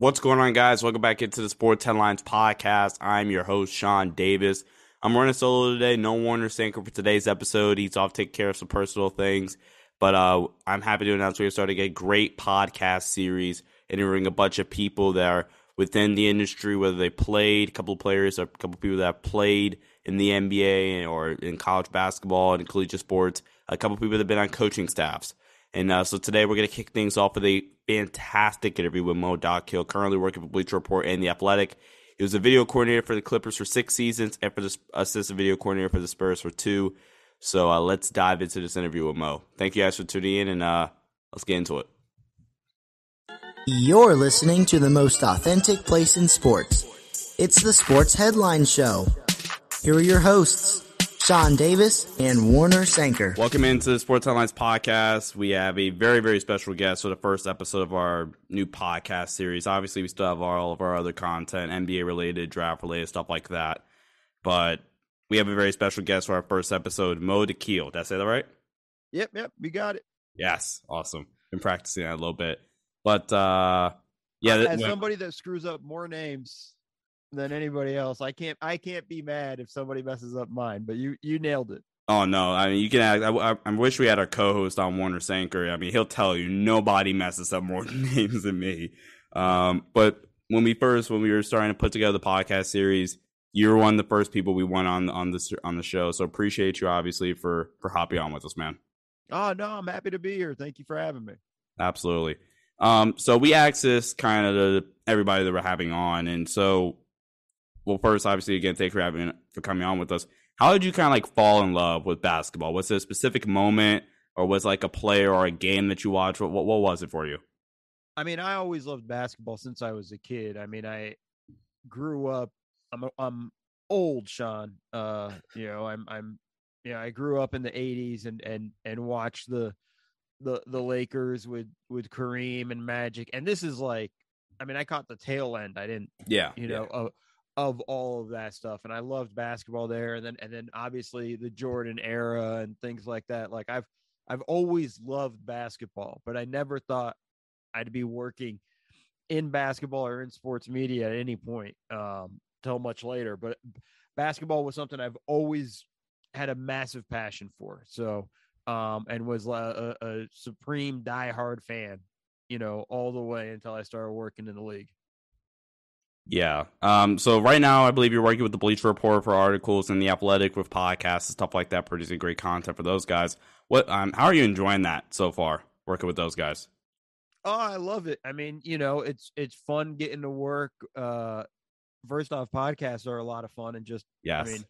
What's going on, guys? Welcome back into the Sports Headlines podcast. I'm your host, Sean Davis. I'm running solo today. No Warner Sanker for today's episode. He's off taking care of some personal things. But uh, I'm happy to announce we're starting a great podcast series interviewing a bunch of people that are within the industry, whether they played, a couple of players, or a couple of people that have played in the NBA or in college basketball and collegiate sports, a couple of people that have been on coaching staffs. And uh, so today we're going to kick things off with a fantastic interview with Mo Dakhil, currently working for Bleacher Report and The Athletic. He was a video coordinator for the Clippers for six seasons and for the assistant video coordinator for the Spurs for two. So uh, let's dive into this interview with Mo. Thank you guys for tuning in, and uh, let's get into it. You're listening to the most authentic place in sports. It's the Sports Headline Show. Here are your hosts, Sean Davis and Warner Sanker. Welcome into the Sports Headlines podcast. We have a very, very special guest for the first episode of our new podcast series. Obviously, we still have all of our other content, NBA related, draft related, stuff like that. But we have a very special guest for our first episode, Mo Dakhil. Did I say that right? Yep, yep, we got it. Yes, awesome. Been practicing that a little bit. But uh yeah, as somebody that screws up more names than anybody else. I can't I can't be mad if somebody messes up mine, but you you nailed it. Oh no! I mean, you can. I, I, I, wish we had our co-host on Warner Sanker. I mean, he'll tell you nobody messes up more names than me. Um, but when we first, when we were starting to put together the podcast series, you were one of the first people we went on on this on the show. So appreciate you, obviously, for for hopping on with us, man. Oh no, I'm happy to be here. Thank you for having me. Absolutely. Um, so we asked this kind of to everybody that we're having on, and so well, first, obviously, again, thank you for having for coming on with us. How did you kind of like fall in love with basketball? Was it a specific moment, or was like a player or a game that you watched? What, what what was it for you? I mean, I always loved basketball since I was a kid. I mean, I grew up. I'm I'm old, Sean. Uh, you know, I'm I'm you know, I grew up in the '80s and and and watched the the the Lakers with with Kareem and Magic, and this is like, I mean, I caught the tail end. I didn't, yeah, you know, yeah of all of that stuff and i loved basketball there and then and then obviously the jordan era and things like that like i've i've always loved basketball but i never thought i'd be working in basketball or in sports media at any point um till much later but basketball was something i've always had a massive passion for so um and was a, a supreme diehard fan you know all the way until i started working in the league yeah. Um, so right now, I believe you're working with the Bleacher Report for articles and the Athletic with podcasts and stuff like that, producing great content for those guys. What? Um, how are you enjoying that so far? Working with those guys. Oh, I love it. I mean, you know, it's it's fun getting to work. Uh, first off, podcasts are a lot of fun, and just yes. I mean,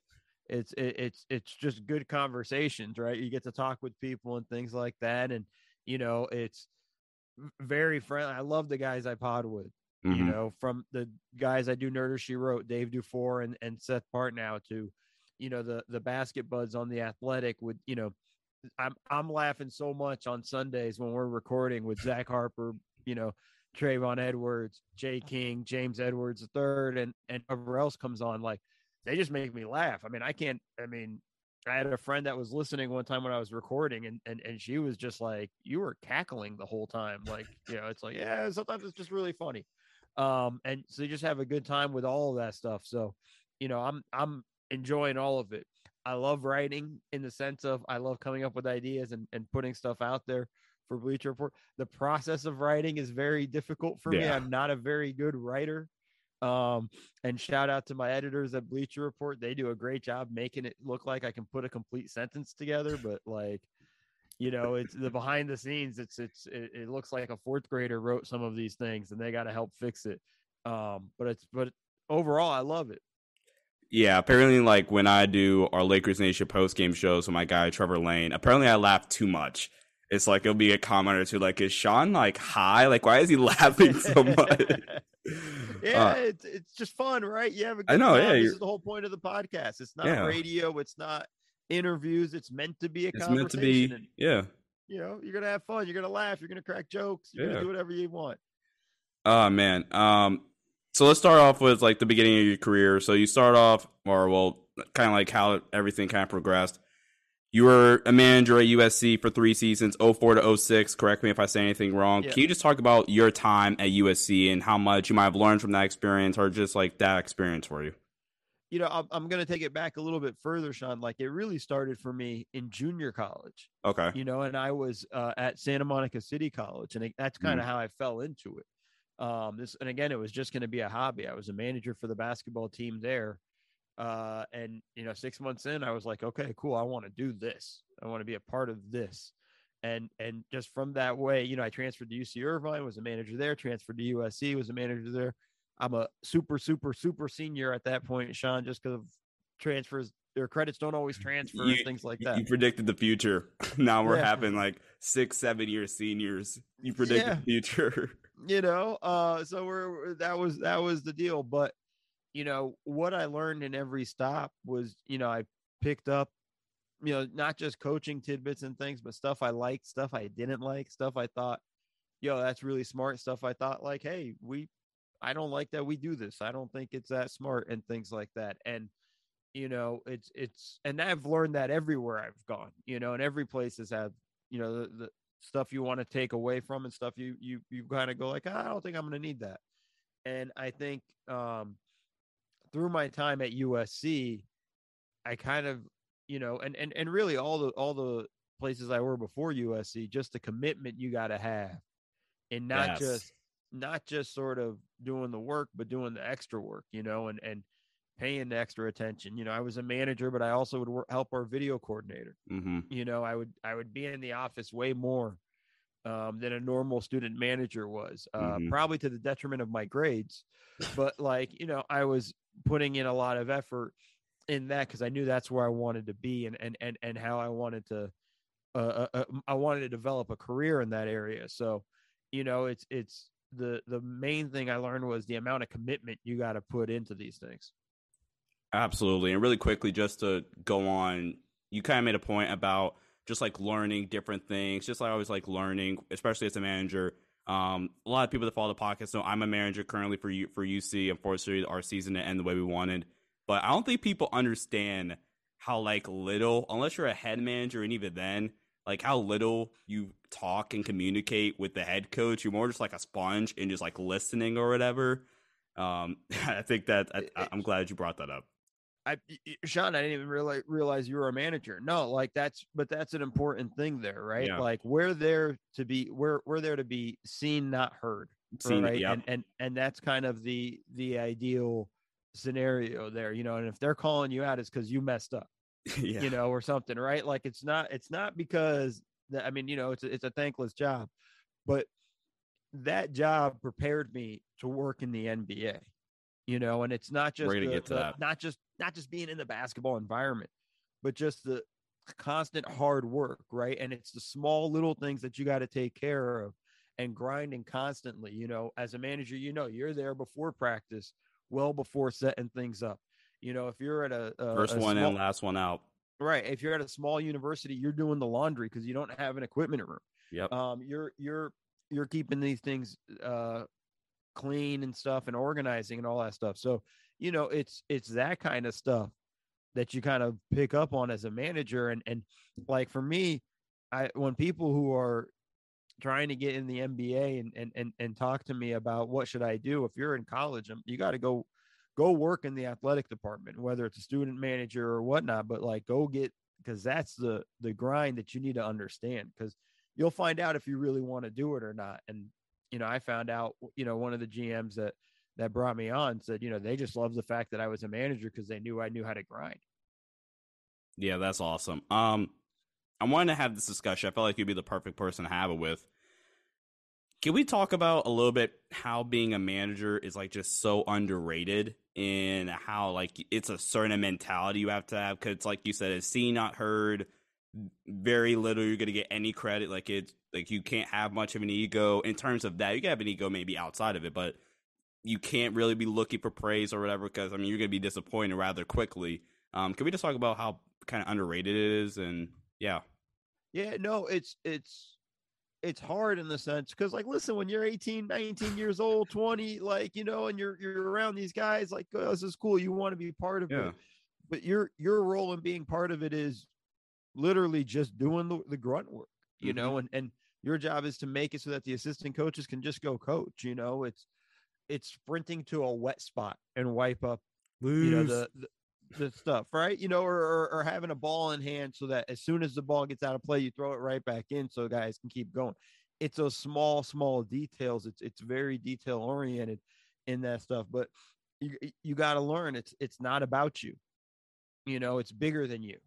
it's it, it's it's just good conversations, right? You get to talk with people and things like that, and you know, it's very friendly. I love the guys I pod with. Mm-hmm. You know, from the guys I do Nerder She Wrote, Dave Dufour and, and Seth Partnow to, you know, the the basket buds on the athletic would, you know, I'm I'm laughing so much on Sundays when we're recording with Zach Harper, you know, Trayvon Edwards, Jay King, James Edwards the third, and and whoever else comes on, like they just make me laugh. I mean, I can't. I mean, I had a friend that was listening one time when I was recording, and and and she was just like, "You were cackling the whole time." Like, you know, it's like, yeah, sometimes it's just really funny um, and so you just have a good time with all of that stuff. So, you know, I'm I'm enjoying all of it. I love writing in the sense of I love coming up with ideas and, and putting stuff out there for Bleacher Report. The process of writing is very difficult for yeah. me. I'm not a very good writer. Um, and shout out to my editors at Bleacher Report. They do a great job making it look like I can put a complete sentence together, but like you know it's the behind the scenes it's it's it, it, looks like a fourth grader wrote some of these things and they got to help fix it um but it's but overall i love it. Yeah apparently like when i do our lakers nation post game shows with my guy trevor lane apparently i laugh too much. It's like it'll be a comment or two like is sean like high? Like why is he laughing so much? Yeah uh, it's, it's just fun right? You yeah i know time. yeah this is the whole point of the podcast. It's not yeah. radio it's not interviews. It's meant to be a it's conversation. meant to be, and, yeah. You know, you're gonna have fun. You're gonna laugh. You're gonna crack jokes. You're yeah. gonna do whatever you want. Oh man. Um. So let's start off with like the beginning of your career. So you start off, or well, kind of like how everything kind of progressed. You were a manager at USC for three seasons, 04 to 06. Correct me if I say anything wrong. Yeah. Can you just talk about your time at USC and how much you might have learned from that experience or just like that experience for you? You know, I'm, going to take it back a little bit further, Sean. Like it really started for me in junior college. Okay. You know, and I was uh, at Santa Monica City College, and it, that's kind of mm. how I fell into it. Um, this, and again, it was just going to be a hobby. I was a manager for the basketball team there uh, and you know, six months in, I was like, okay, cool. I want to do this. I want to be a part of this. And and just from that way, you know, I transferred to UC Irvine, was a manager there. Transferred to USC, was a manager there. I'm a super, super, super senior at that point, Sean, just because of transfers. Their credits don't always transfer you, things like that. You predicted the future. now we're yeah. having like six, seven year seniors. You predict yeah. the future. You know, uh, so we're that was that was the deal. But you know, what I learned in every stop was, you know, I picked up, you know, not just coaching tidbits and things, but stuff I liked, stuff I didn't like, stuff I thought, yo, that's really smart. Stuff I thought, like, hey, we, I don't like that we do this. I don't think it's that smart and things like that. And, you know, it's, it's, and I've learned that everywhere I've gone, you know, and every place has had, you know, the, the stuff you want to take away from and stuff you, you, you kind of go like, I don't think I'm going to need that. And I think, um, through my time at USC, I kind of, you know, and and and really all the all the places I were before USC, just the commitment you got to have, and not yes. just not just sort of doing the work, but doing the extra work, you know, and and paying the extra attention. You know, I was a manager, but I also would work, help our video coordinator. Mm-hmm. You know, I would I would be in the office way more um, than a normal student manager was, uh, mm-hmm. probably to the detriment of my grades. But like, you know, I was putting in a lot of effort in that because I knew that's where I wanted to be and and and and how I wanted to uh, uh, uh I wanted to develop a career in that area. So, you know, it's it's the the main thing I learned was the amount of commitment you got to put into these things. Absolutely. And really quickly just to go on, you kind of made a point about just like learning different things, just like I always like learning, especially as a manager um, a lot of people that follow the podcast know I'm a manager currently for U- for UC. Unfortunately, our season didn't end the way we wanted, but I don't think people understand how like little, unless you're a head manager, and even then, like how little you talk and communicate with the head coach. You're more just like a sponge and just like listening or whatever. Um, I think that I, I'm glad you brought that up. I, Sean, I didn't even realize realize you were a manager. No, like that's, but that's an important thing there, right? Yeah. Like we're there to be, we're we're there to be seen, not heard, seen, right? And and and that's kind of the the ideal scenario there, you know. And if they're calling you out, it's because you messed up, yeah. you know, or something, right? Like it's not, it's not because that, I mean, you know, it's a, it's a thankless job, but that job prepared me to work in the NBA you know and it's not just the, get to the, that. not just not just being in the basketball environment but just the constant hard work right and it's the small little things that you got to take care of and grinding constantly you know as a manager you know you're there before practice well before setting things up you know if you're at a, a first a one small, in last one out. Right if you're at a small university you're doing the laundry because you don't have an equipment room. Yep. Um you're you're you're keeping these things uh clean and stuff and organizing and all that stuff. So, you know, it's it's that kind of stuff that you kind of pick up on as a manager and and like for me, I when people who are trying to get in the NBA and and and, and talk to me about what should I do if you're in college, um, you got to go go work in the athletic department, whether it's a student manager or whatnot, but like go get because that's the the grind that you need to understand because you'll find out if you really want to do it or not. And you know, I found out, you know, one of the GMs that that brought me on said, you know, they just love the fact that I was a manager because they knew I knew how to grind. Yeah, that's awesome. Um, I wanted to have this discussion. I felt like you'd be the perfect person to have it with. Can we talk about a little bit how being a manager is like just so underrated and how like it's a certain mentality you have to have? Because like you said, it's seen, not heard very little you're gonna get any credit. Like it's like you can't have much of an ego in terms of that. You can have an ego maybe outside of it, but you can't really be looking for praise or whatever because I mean you're gonna be disappointed rather quickly. Um, can we just talk about how kind of underrated it is and yeah. Yeah, no, it's it's it's hard in the sense because like listen when you're 18 19 years old 20 like you know and you're you're around these guys like oh, this is cool you want to be part of yeah. it but your your role in being part of it is literally just doing the, the grunt work, you Mm-hmm. know, and and your job is to make it so that the assistant coaches can just go coach, you know, it's it's sprinting to a wet spot and wipe up, you know, the, the the stuff, right? You know, or, or or having a ball in hand so that as soon as the ball gets out of play, you throw it right back in so guys can keep going. It's those small, small details. It's it's very detail oriented in that stuff, but you you got to learn it's it's not about you. You know, it's bigger than you.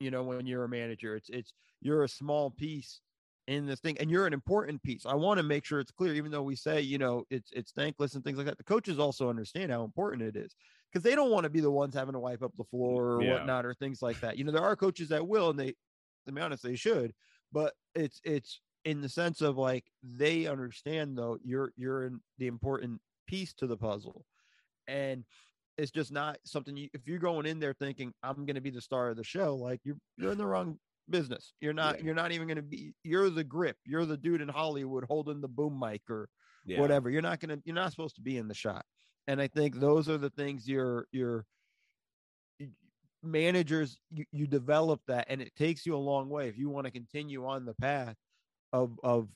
You know, when you're a manager, it's it's you're a small piece in this thing and you're an important piece. I want to make sure it's clear even though we say, you know, it's it's thankless and things like that. The coaches also understand how important it is because they don't want to be the ones having to wipe up the floor or Yeah. whatnot or things like that. You know, there are coaches that will and they to be honest, they should, but it's it's in the sense of like they understand though you're you're in the important piece to the puzzle. And it's just not something you if you're going in there thinking I'm going to be the star of the show, like you're you're in the wrong business. You're not Yeah. you're not even going to be you're the grip. You're the dude in Hollywood holding the boom mic or Yeah. whatever. You're not going to you're not supposed to be in the shot. And I think those are the things you're you're managers you, you develop that and it takes you a long way if you want to continue on the path of of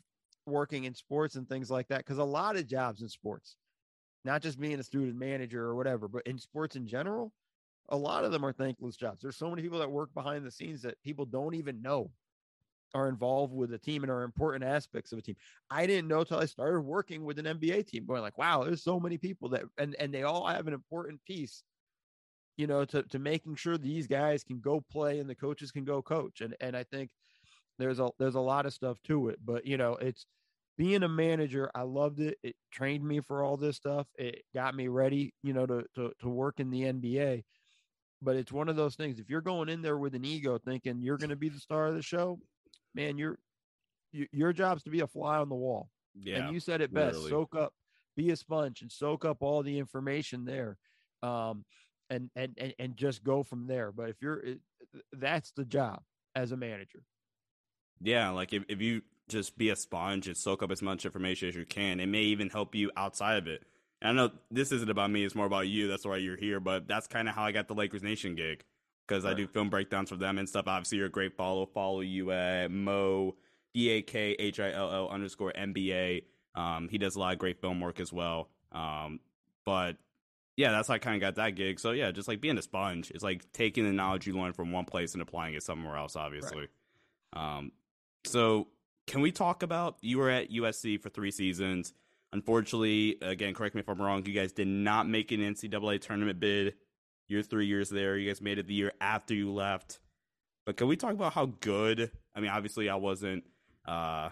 working in sports and things like that because a lot of jobs in sports not just being a student manager or whatever but in sports in general a lot of them are thankless jobs. There's so many people that work behind the scenes that people don't even know are involved with a team and are important aspects of a team. I didn't know till i started working with an nba team going like wow there's so many people that and and they all have an important piece you know to to making sure these guys can go play and the coaches can go coach. And and i think there's a there's a lot of stuff to it but you know it's being a manager i loved it. It trained me for all this stuff. It got me ready you know to to, to work in the nba but it's one of those things if you're going in there with an ego thinking you're going to be the star of the show man you're your job's to be a fly on the wall Yeah. and you said it best literally. soak up be a sponge and soak up all the information there um and and and, and just go from there but if you're it, that's the job as a manager Yeah, like if, if you just be a sponge and soak up as much information as you can, it may even help you outside of it. And I know this isn't about me; it's more about you. That's why you're here. But that's kind of how I got the Lakers Nation gig because I do film breakdowns for them and stuff. Obviously, you're a great follow. Follow you at Mo D A K H I L L underscore NBA. Um, he does a lot of great film work as well. Um, but yeah, that's how I kind of got that gig. So yeah, just like being a sponge, it's like taking the knowledge you learn from one place and applying it somewhere else. Obviously. Um, so can we talk about you were at USC for three seasons? Unfortunately, again, correct me if I'm wrong. You guys did not make an NCAA tournament bid. Your three years there, you guys made it the year after you left. But can we talk about how good? I mean, obviously, I wasn't. uh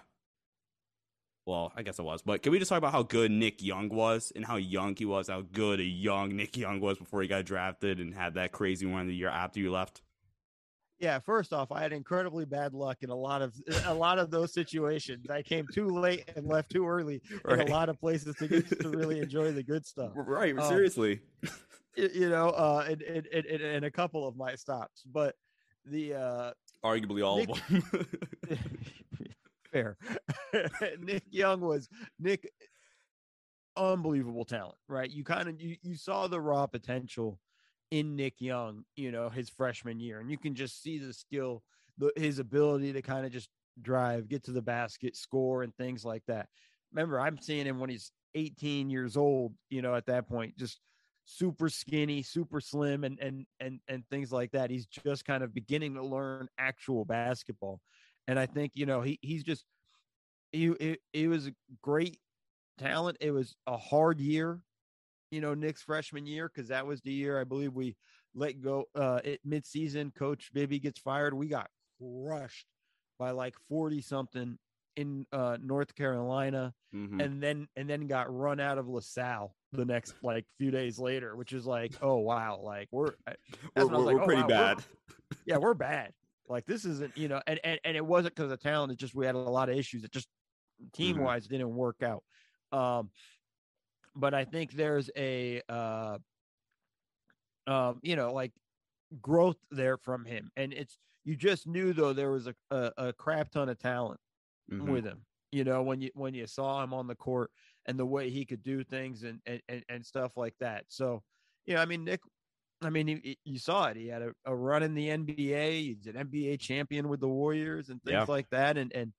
Well, I guess I was, but can we just talk about how good Nick Young was and how young he was? How good a young Nick Young was before he got drafted and had that crazy one the year after you left. yeah first off i had incredibly bad luck in a lot of a lot of those situations i came too late and left too early in a lot of places to get to really enjoy the good stuff Right, Um, seriously. You know uh in, in, in, in- in a couple of my stops but the uh Arguably all Nick- of them. fair. Nick young was nick unbelievable talent right? You kind of you, you saw the raw potential in nick young you know his freshman year and you can just see the skill the, his ability to kind of just drive get to the basket score and things like that. Remember i'm seeing him when he's 18 years old you know at that point just super skinny super slim and and and and things like that. He's just kind of beginning to learn actual basketball. And i think you know he he's just he it, it was a great talent. It was a hard year you know nick's freshman year because that was the year i believe we let go uh at midseason coach bibby gets fired. We got crushed by like 40 something in uh north carolina Mhm. and then and then got run out of LaSalle the next like few days later, which is like, oh wow, like we're we're, when I was we're, like, we're oh, pretty wow, we're- bad. yeah, we're bad. Like this isn't, you know, and and, and it wasn't because of talent. It's just we had a lot of issues. It just team wise didn't work out. Um, but I think there's a uh, um, you know, like growth there from him, and it's you just knew though there was a a, a crap ton of talent Mhm. with him. You know, when you when you saw him on the court and the way he could do things and and and, and stuff like that. So, you know, I mean, Nick I mean, he, you saw it. He had a, a, run in the NBA. He's an NBA champion with the Warriors and things yeah. like that. And and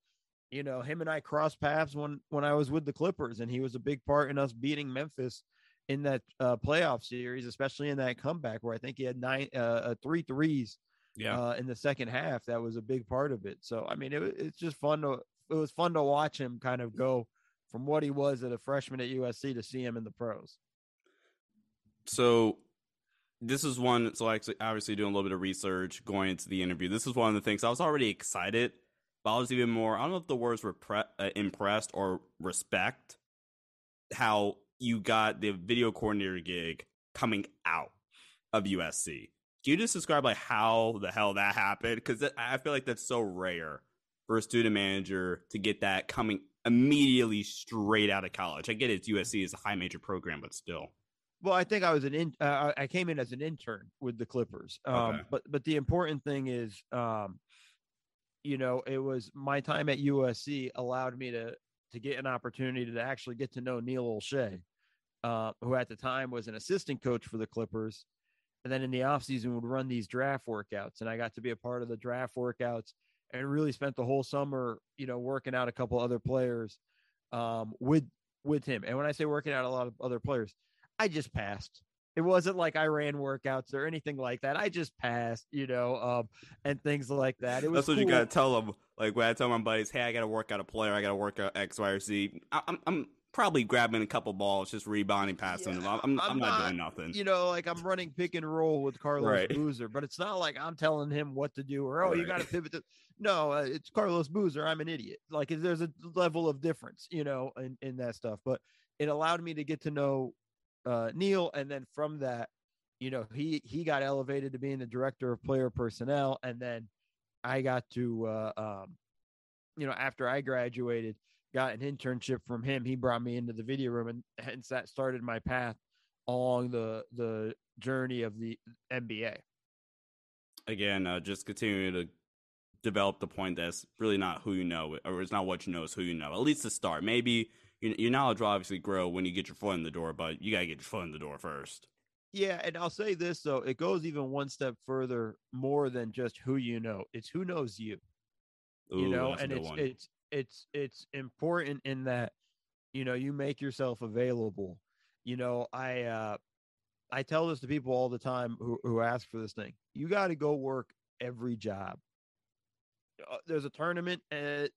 you know, him and I crossed paths when when I was with the Clippers, and he was a big part in us beating Memphis in that uh, playoff series, especially in that comeback where I think he had nine, uh, uh, three threes. Yeah. Uh, in the second half, that was a big part of it. So I mean, it, it's just fun to it was fun to watch him kind of go from what he was at a freshman at USC to see him in the pros. So this is one. So actually, obviously doing a little bit of research going into the interview. This is one of the things I was already excited, but I was even more. I don't know if the words were pre- uh, impressed or respect how you got the video coordinator gig coming out of USC. Can you just describe like how the hell that happened? Because I feel like that's so rare for a student manager to get that coming immediately straight out of college. I get it, it's USC is a high major program, but still. Well, I think I was an in. Uh, I came in as an intern with the Clippers. Um, okay. But but the important thing is, um, you know, it was my time at USC allowed me to to get an opportunity to actually get to know Neil Olshey, uh, who at the time was an assistant coach for the Clippers, and then in the offseason would run these draft workouts, and I got to be a part of the draft workouts and really spent the whole summer, you know, working out a couple other players um, with with him. And when I say working out a lot of other players, I just passed. It wasn't like I ran workouts or anything like that. I just passed, you know, um, and things like that. It was That's what cool. you gotta tell them. Like when I tell my buddies, "Hey, I gotta work out a player. I gotta work out X, Y, or Z." I, I'm, I'm probably grabbing a couple balls, just rebounding past yeah, them. I'm, I'm, I'm not, not, doing nothing. You know, like I'm running pick and roll with Carlos right. Boozer, but it's not like I'm telling him what to do or oh, right. you got to pivot. To... No, uh, it's Carlos Boozer. I'm an idiot. Like there's a level of difference, you know, in in that stuff. But it allowed me to get to know uh, Neil, and then from that, you know, he he got elevated to being the director of player personnel, and then I got to, uh, um, you know, after I graduated, got an internship from him. He brought me into the video room, and hence that started my path along the the journey of the NBA. Again, uh, just continuing to develop the point that's really not who you know, or it's not what you know, it's who you know. At least to start, maybe your knowledge will obviously grow when you get your foot in the door, but you got to get your foot in the door first. Yeah, and I'll say this though, it goes even one step further more than just who you know. It's who knows you. Ooh, you know, and it's one. it's it's it's important in that you know, you make yourself available. You know, I uh I tell this to people all the time who who ask for this thing. You got to go work every job. Uh, there's a tournament at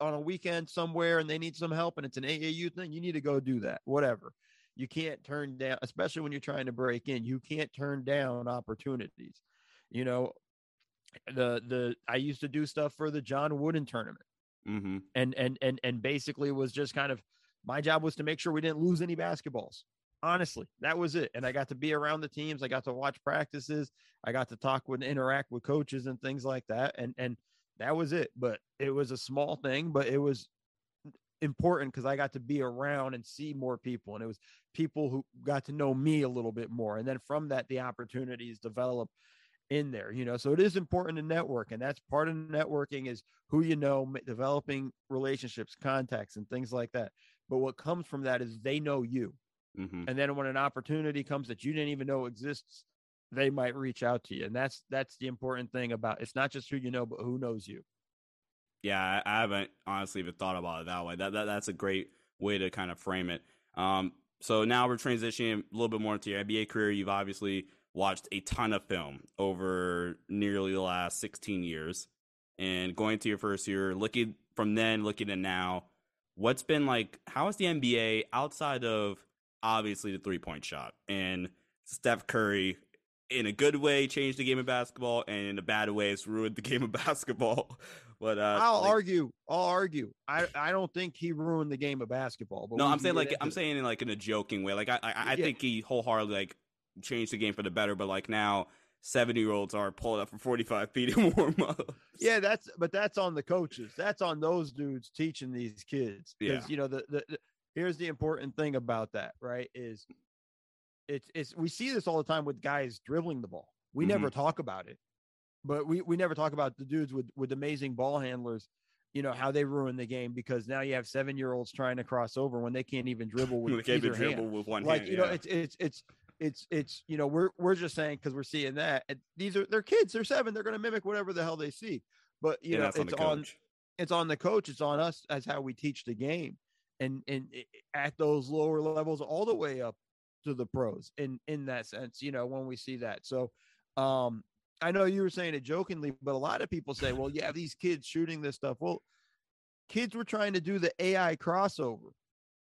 on a weekend somewhere and they need some help and it's an AAU thing, you need to go do that. Whatever. You can't turn down, especially when you're trying to break in. You can't turn down opportunities. You know, the the I used to do stuff for the John Wooden tournament, mm-hmm. and and and and basically was just kind of my job was to make sure we didn't lose any basketballs. Honestly, that was it. And I got to be around the teams. I got to watch practices. I got to talk with, interact with coaches and things like that. And and that was it. But it was a small thing, but it was important because I got to be around and see more people. And it was people who got to know me a little bit more. And then from that, the opportunities develop in there, you know. So it is important to network. And that's part of networking is who you know, developing relationships, contacts, and things like that. But what comes from that is they know you. Mm-hmm. And then when an opportunity comes that you didn't even know exists, they might reach out to you. And that's that's the important thing about it's not just who you know, but who knows you. Yeah, I haven't honestly even thought about it that way. That, that that's a great way to kind of frame it. Um, so now we're transitioning a little bit more into your NBA career. You've obviously watched a ton of film over nearly the last 16 years, and going to your first year, looking from then, looking at now, what's been like? How is the NBA outside of obviously the three point shot and Steph Curry in a good way changed the game of basketball, and in a bad way it's ruined the game of basketball. But uh, I'll like, argue. I'll argue. I, I don't think he ruined the game of basketball. But no, I'm saying like I'm saying in like in a joking way. Like I I, I yeah. think he wholeheartedly like changed the game for the better. But like now. 70 year olds are pulling up for 45 feet and warm up. Yeah, that's but that's on the coaches. That's on those dudes teaching these kids. Because yeah. you know, the, the, the here's the important thing about that, right? Is it's it's we see this all the time with guys dribbling the ball. We mm-hmm. never talk about it, but we we never talk about the dudes with with amazing ball handlers. You know how they ruin the game because now you have seven year olds trying to cross over when they can't even dribble with they even dribble with one like, hand. You know, it's it's it's it's it's you know we're we're just saying because we're seeing that and these are they're kids they're seven they're going to mimic whatever the hell they see but you Yeah, know that's on it's on, it's on the coach it's on us as how we teach the game and and i- at those lower levels all the way up to the pros in in that sense you know when we see that. So um i know you were saying it jokingly but a lot of people say well yeah these kids shooting this stuff. Well kids were trying to do the ai crossover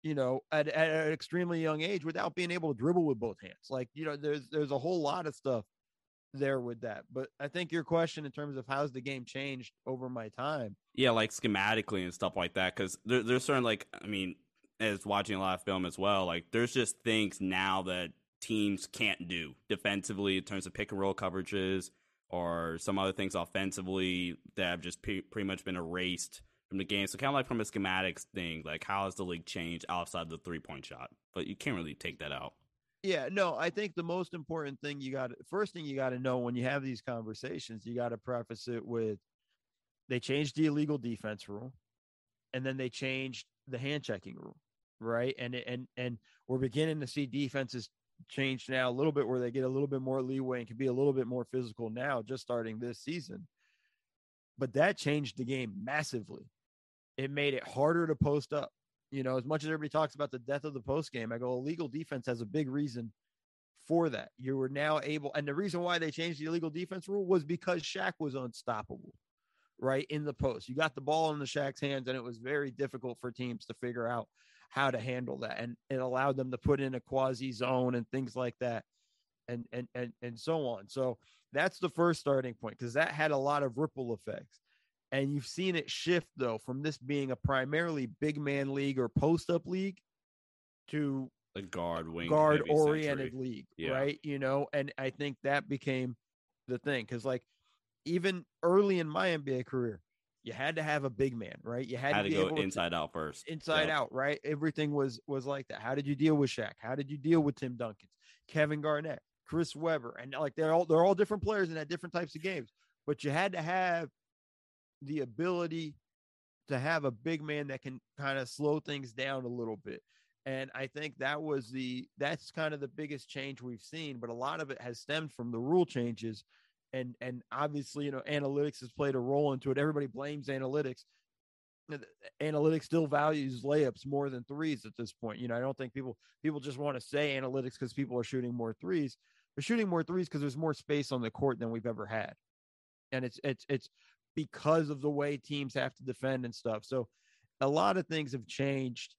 you know at, at an extremely young age without being able to dribble with both hands. Like you know there's there's a whole lot of stuff there with that. But i think your question in terms of how's the game changed over my time Yeah, like schematically and stuff like that. Because there, there's certain like I mean, as watching a lot of film as well, like there's just things now that teams can't do defensively in terms of pick and roll coverages or some other things offensively that have just pre- pretty much been erased from the game. So kind of like from a schematics thing, like how has the league changed outside the three point shot? But you can't really take that out. Yeah, no, I think the most important thing you got first thing you got to know when you have these conversations, you got to preface it with they changed the illegal defense rule and then they changed the hand checking rule, right? And and and we're beginning to see defenses change now a little bit where they get a little bit more leeway and can be a little bit more physical now just starting this season. But that changed the game massively. It made it harder to post up you know, as much as everybody talks about the death of the post game, I go, illegal defense has a big reason for that. You were now able, and the reason why they changed the illegal defense rule was because Shaq was unstoppable, right? In the post. You got the ball in the Shaq's hands, and it was very difficult for teams to figure out how to handle that. And it allowed them to put in a quasi zone and things like that. And and and and so on. So that's the first starting point because that had a lot of ripple effects. And you've seen it shift though from this being a primarily big man league or post up league to a guard wing guard oriented century. league, Yeah. right? You know, and I think that became the thing because, like, even early in my NBA career, you had to have a big man, right? You had, Had to to go able to- inside out first. inside Yep. out, right? Everything was was like that. How did you deal with Shaq? How did you deal with Tim Duncan, Kevin Garnett, Chris Webber, and like they're all they're all different players and had different types of games, but you had to have the ability to have a big man that can kind of slow things down a little bit. And I think that was the that's kind of the biggest change we've seen, but a lot of it has stemmed from the rule changes. And and obviously, you know, analytics has played a role into it. Everybody blames analytics analytics still values layups more than threes at this point. You know, I don't think people people just want to say analytics because people are shooting more threes. They're shooting more threes because there's more space on the court than we've ever had, and it's it's it's because of the way teams have to defend and stuff. So a lot of things have changed.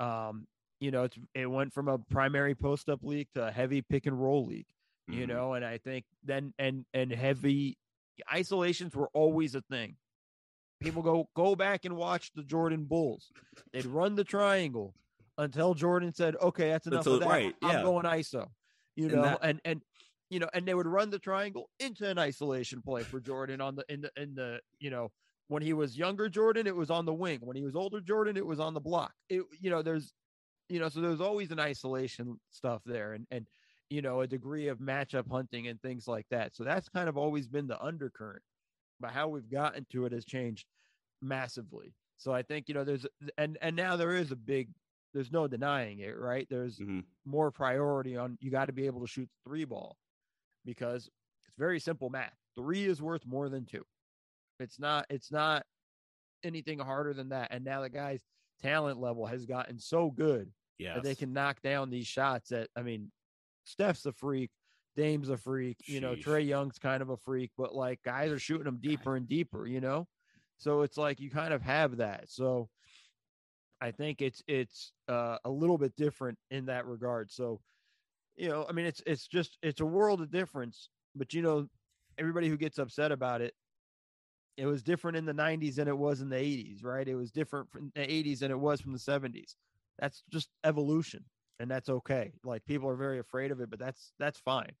Um, you know, it's it went from a primary post up league to a heavy pick and roll league. You Mhm. know, and I think then and and heavy isolations were always a thing people go go back and watch the Jordan Bulls. They'd run the triangle until Jordan said, "Okay, that's enough of that. right, I'm going ISO." You And know, that- and and you know, and they would run the triangle into an isolation play for Jordan on the in the in the you know when he was younger Jordan, it was on the wing. When he was older Jordan, it was on the block. It you know, there's you know, so there's always an isolation stuff there, and and you know, a degree of matchup hunting and things like that. So that's kind of always been the undercurrent. But how we've gotten to it has changed massively. So I think you know there's and and now there is a big there's no denying it, right? There's Mhm. more priority on you got to be able to shoot the three ball because it's very simple math. Three is worth more than two. It's not it's not anything harder than that. And now the guy's talent level has gotten so good Yes. that they can knock down these shots that I mean, Steph's a freak, Dame's a freak, you know, Trae Young's kind of a freak, but like guys are shooting them deeper and deeper, you know? So it's like you kind of have that. So I think it's it's uh, a little bit different in that regard. So, you know, I mean it's it's just it's a world of difference, but you know, everybody who gets upset about it it was different in the 90s than it was in the 80s, right? It was different from the 80s than it was from the 70s. That's just evolution, and that's okay. Like people are very afraid of it, but that's that's fine.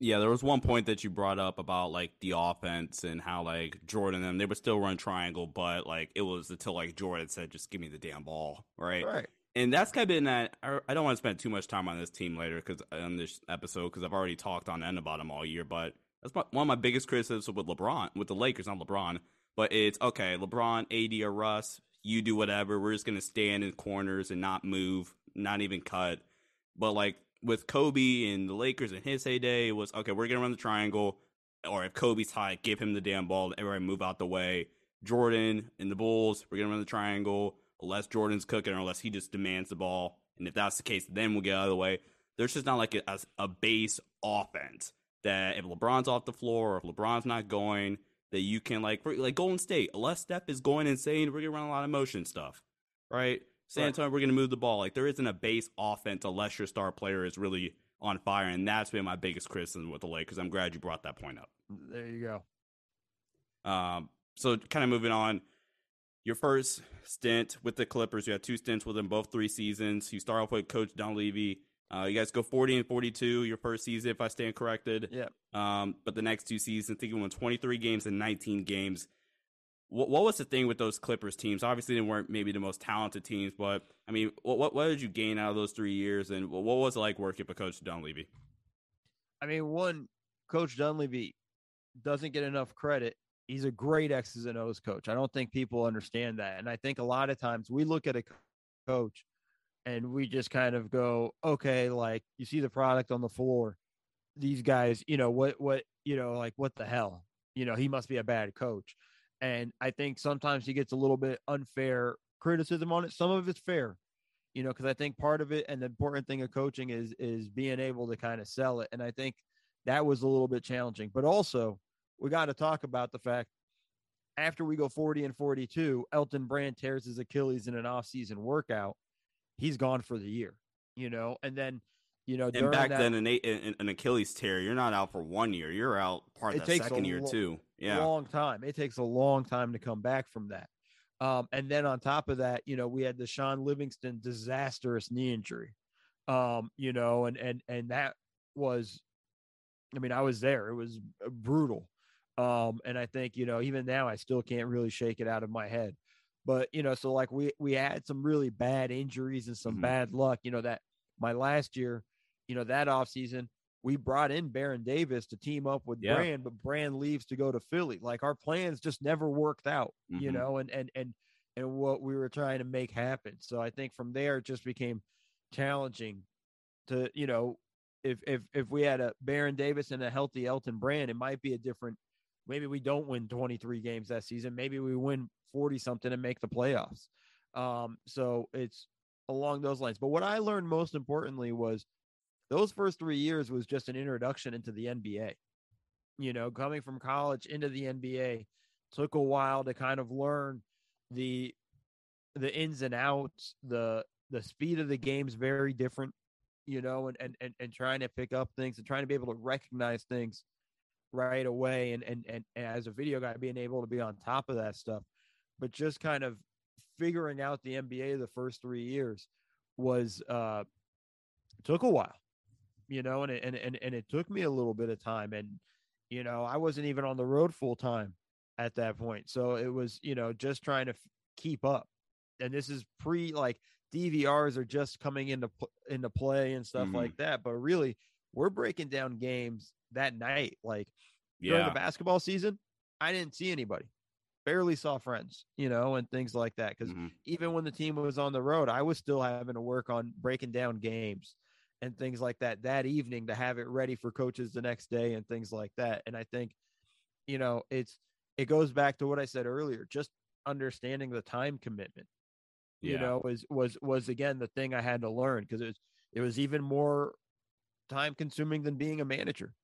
Yeah, there was one point that you brought up about like the offense and how like Jordan and they would still run triangle, but like it was until like Jordan said, "Just give me the damn ball," right? Right. And that's kind of been that. I I don't want to spend too much time on this team later because uh, on this episode because I've already talked on end about them all year. But that's my, one of my biggest criticisms with LeBron, with the Lakers, not LeBron. But it's okay, LeBron, AD, or Russ, you do whatever. We're just gonna stand in corners and not move, not even cut. But like with Kobe and the Lakers in his heyday, it was okay. We're gonna run the triangle, or if Kobe's high, give him the damn ball. Everybody move out the way. Jordan and the Bulls, we're gonna run the triangle unless Jordan's cooking or unless he just demands the ball. And if that's the case, then we'll get out of the way. There's just not like a, a base offense that if LeBron's off the floor or if LeBron's not going, that you can like like Golden State, unless Steph is going insane, we're gonna run a lot of motion stuff, right? San Antonio, we're gonna move the ball. Like there isn't a base offense unless your star player is really on fire, and that's been my biggest criticism with the Lakers. I'm glad you brought that point up. There you go. Um, so kind of moving on, your first stint with the Clippers, you had two stints with them, both three seasons. You start off with Coach Dunleavy. Uh, you guys go 40 and 42 your first season, if I stand corrected. Yeah. Um, but the next two seasons, I think you won 23 games and 19 games. What, what was the thing with those Clippers teams? Obviously, they weren't maybe the most talented teams, but I mean, what, what, what did you gain out of those three years, and what was it like working for Coach Dunleavy? I mean, one, Coach Dunleavy doesn't get enough credit. He's a great X's and O's coach. I don't think people understand that, and I think a lot of times we look at a coach and we just kind of go, okay, like you see the product on the floor. These guys, you know, what, what, you know, like what the hell? You know, he must be a bad coach. And I think sometimes he gets a little bit unfair criticism on it. Some of it's fair, you know, because I think part of it and the important thing of coaching is is being able to kind of sell it. And I think that was a little bit challenging. But also, we got to talk about the fact after we go 40 and 42, Elton Brand tears his Achilles in an off-season workout he's gone for the year, you know, and then, you know, and back that, then an, an Achilles tear, you're not out for one year, you're out part of the second year lo- too. Yeah, long time. It takes a long time to come back from that. Um, and then on top of that, you know, we had the Shaun Livingston disastrous knee injury. Um, you know, and and and that was, I mean, I was there. It was brutal. Um, and I think you know, even now, I still can't really shake it out of my head. But you know, so like we we had some really bad injuries and some mm-hmm. bad luck. You know that my last year, you know that off season, we brought in Baron Davis to team up with yeah. Brand, but Brand leaves to go to Philly. Like our plans just never worked out. Mm-hmm. You know, and and and and what we were trying to make happen. So I think from there it just became challenging to you know if if if we had a Baron Davis and a healthy Elton Brand, it might be a different. Maybe we don't win 23 games that season. Maybe we win 40 something and make the playoffs. Um, so it's along those lines. But what I learned most importantly was those first three years was just an introduction into the NBA. You know, coming from college into the NBA took a while to kind of learn the the ins and outs, the the speed of the game's very different, you know, and and and, and trying to pick up things and trying to be able to recognize things right away and, and and and as a video guy being able to be on top of that stuff but just kind of figuring out the NBA the first three years was uh took a while, you know, and it, and and and it took me a little bit of time, and you know I wasn't even on the road full time at that point, so it was you know just trying to f- keep up, and this is pre like DVRs are just coming into into play and stuff mm-hmm. like that, but really we're breaking down games that night, like yeah. during the basketball season. I didn't see anybody barely saw friends, you know, and things like that. Because mm-hmm. even when the team was on the road, I was still having to work on breaking down games and things like that that evening to have it ready for coaches the next day and things like that. And I think, you know, it's it goes back to what I said earlier, just understanding the time commitment. Yeah. You know, was was was again the thing I had to learn because it was it was even more time consuming than being a manager,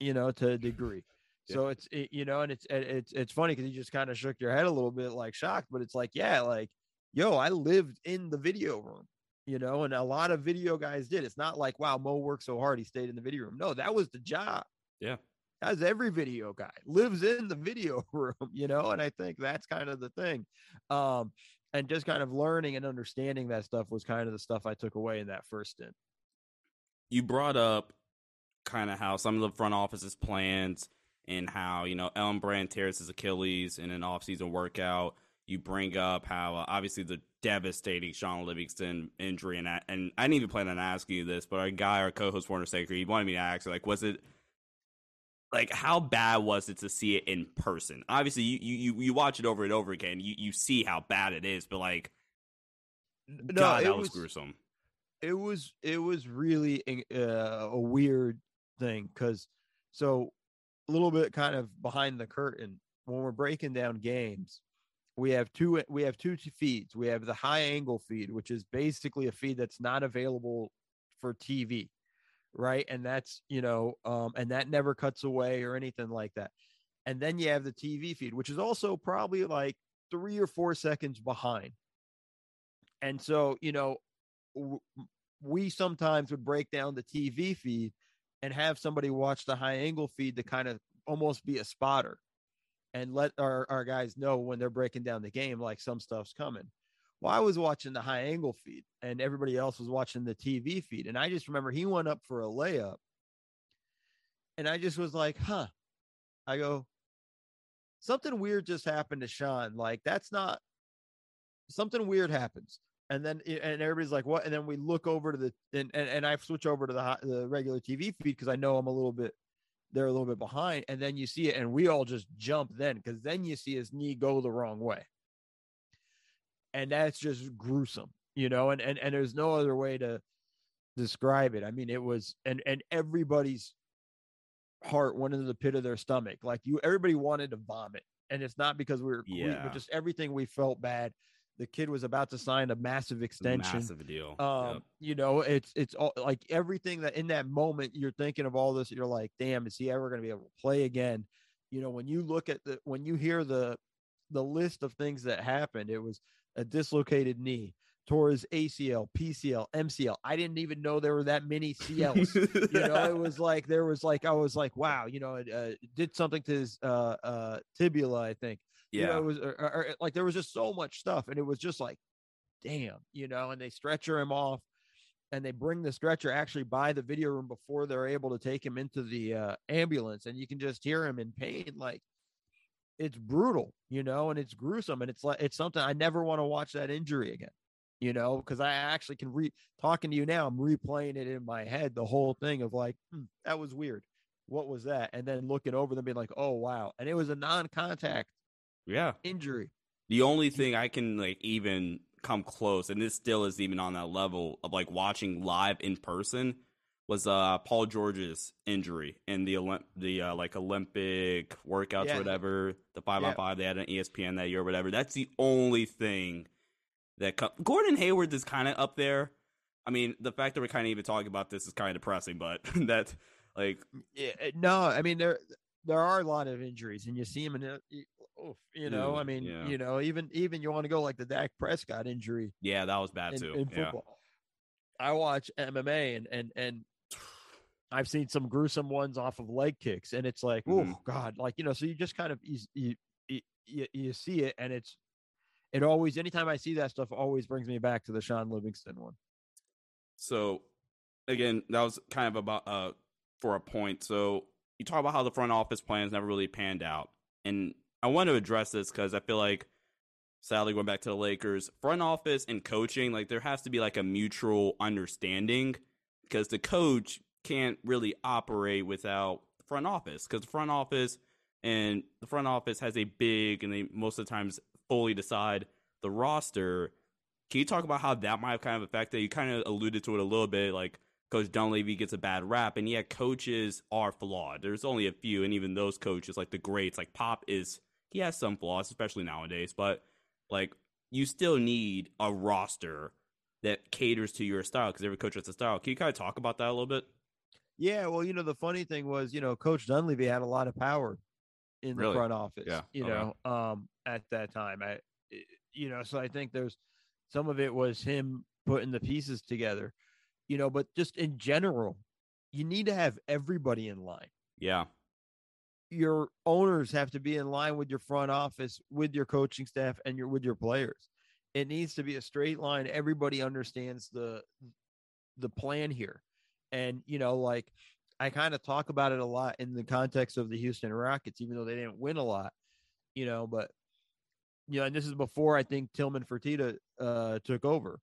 you know, to a degree. So it's it, you know, and it's it's it's funny because you just kind of shook your head a little bit, like shocked, but it's like, yeah, like, yo, I lived in the video room, you know, and a lot of video guys did. It's not like, wow, Mo worked so hard, he stayed in the video room. No, that was the job. Yeah. As every video guy lives in the video room, you know, and I think that's kind of the thing. Um, and just kind of learning and understanding that stuff was kind of the stuff I took away in that first stint. You brought up kind of how some of the front office's plans and how you know Elton Brand tears his Achilles in an offseason workout. You bring up how uh, obviously the devastating Shaun Livingston injury, and I, and I didn't even plan on asking you this, but our guy, our co-host Warner Sanker, he wanted me to ask, like, was it like how bad was it to see it in person? Obviously, you you you watch it over and over again, you you see how bad it is, but like, no, God, that was, was gruesome. it was it was really uh, a weird thing because so a little bit kind of behind the curtain when we're breaking down games we have two we have two feeds. We have the high angle feed which is basically a feed that's not available for tv right? And that's you know um and that never cuts away or anything like that. And then you have the tv feed which is also probably like three or four seconds behind. And so you know we sometimes would break down the tv feed and have somebody watch the high angle feed to kind of almost be a spotter and let our, our guys know when they're breaking down the game, like some stuff's coming. Well, I was watching the high angle feed and everybody else was watching the TV feed. And I just remember he went up for a layup. And I just was like, huh. I go, something weird just happened to Sean. Like, that's not something weird happens. And then, eh, and everybody's like, what? And then we look over to the, and, and, and I switch over to the, the regular TV feed because I know I'm a little bit they're a little bit behind, and then you see it, and we all just jump then because then you see his knee go the wrong way, and that's just gruesome, you know. And and and there's no other way to describe it. I mean, it was, and and everybody's heart went into the pit of their stomach. Like you, everybody wanted to vomit, and it's not because we were, yeah. but just everything we felt bad the kid was about to sign a massive extension. Massive deal. Um, yep. you know, it's it's all like everything that in that moment you're thinking of all this, you're like, damn, is he ever going to be able to play again? You know, when you look at the when you hear the the list of things that happened, it was a dislocated knee, tore his ACL, PCL, MCL. I didn't even know there were that many CLs. you know, it was like there was like I was like, wow, you know, it uh, did something to his uh, uh, tibula, I think. Yeah. You know, it was or, or, like there was just so much stuff, and it was just like, damn, you know. And they stretcher him off, and they bring the stretcher actually by the video room before they're able to take him into the uh, ambulance, and you can just hear him in pain, like it's brutal, you know, and it's gruesome, and it's like it's something I never want to watch that injury again you know, because I actually can re talking to you now, I'm replaying it in my head, the whole thing of like, hmm, that was weird. What was that? And then looking over them being like, oh wow. And it was a non-contact yeah. Injury. The only thing I can like even come close, and this still is even on that level of like watching live in person, was uh Paul George's injury in the Olymp- the uh, like Olympic workouts yeah. or whatever, the five yeah. on five they had on ESPN that year or whatever. That's the only thing that co- Gordon Hayward is kind of up there. I mean, the fact that we're kind of even talking about this is kind of depressing, but that like yeah, no, I mean there there are a lot of injuries, and you see them in it. Oof, you know, I mean, yeah. you know, even even you want to go like the Dak Prescott injury. Yeah, that was bad in, too. In football, yeah. I watch MMA and and and I've seen some gruesome ones off of leg kicks, and it's like, mm-hmm. oh god, like you know, so you just kind of you, you you you see it, and it's it always anytime I see that stuff, always brings me back to the Shaun Livingston one. So, again, that was kind of about uh for a point. So you talk about how the front office plans never really panned out, and I want to address this because I feel like, sadly, going back to the Lakers, front office and coaching, like there has to be like a mutual understanding because the coach can't really operate without the front office because the front office and the front office has a big and they most of the times fully decide the roster. Can you talk about how that might have kind of affected? You kind of alluded to it a little bit, like Coach Dunleavy gets a bad rap, and yet coaches are flawed. There's only a few, and even those coaches, like the greats, like Pop is he has some flaws, especially nowadays, but like you still need a roster that caters to your style because every coach has a style. Can you kind of talk about that a little bit? Yeah, well, you know, the funny thing was, you know, Coach Dunleavy had a lot of power in the front office. Yeah. You okay. know, um, at that time, I, you know, so I think there's some of it was him putting the pieces together, you know, but just in general, you need to have everybody in line. Yeah your owners have to be in line with your front office, with your coaching staff, and your with your players. It needs to be a straight line. Everybody understands the the plan here. And you know, like I kind of talk about it a lot in the context of the Houston Rockets, even though they didn't win a lot, you know, but you know, and this is before I think Tillman Fertitta uh, took over.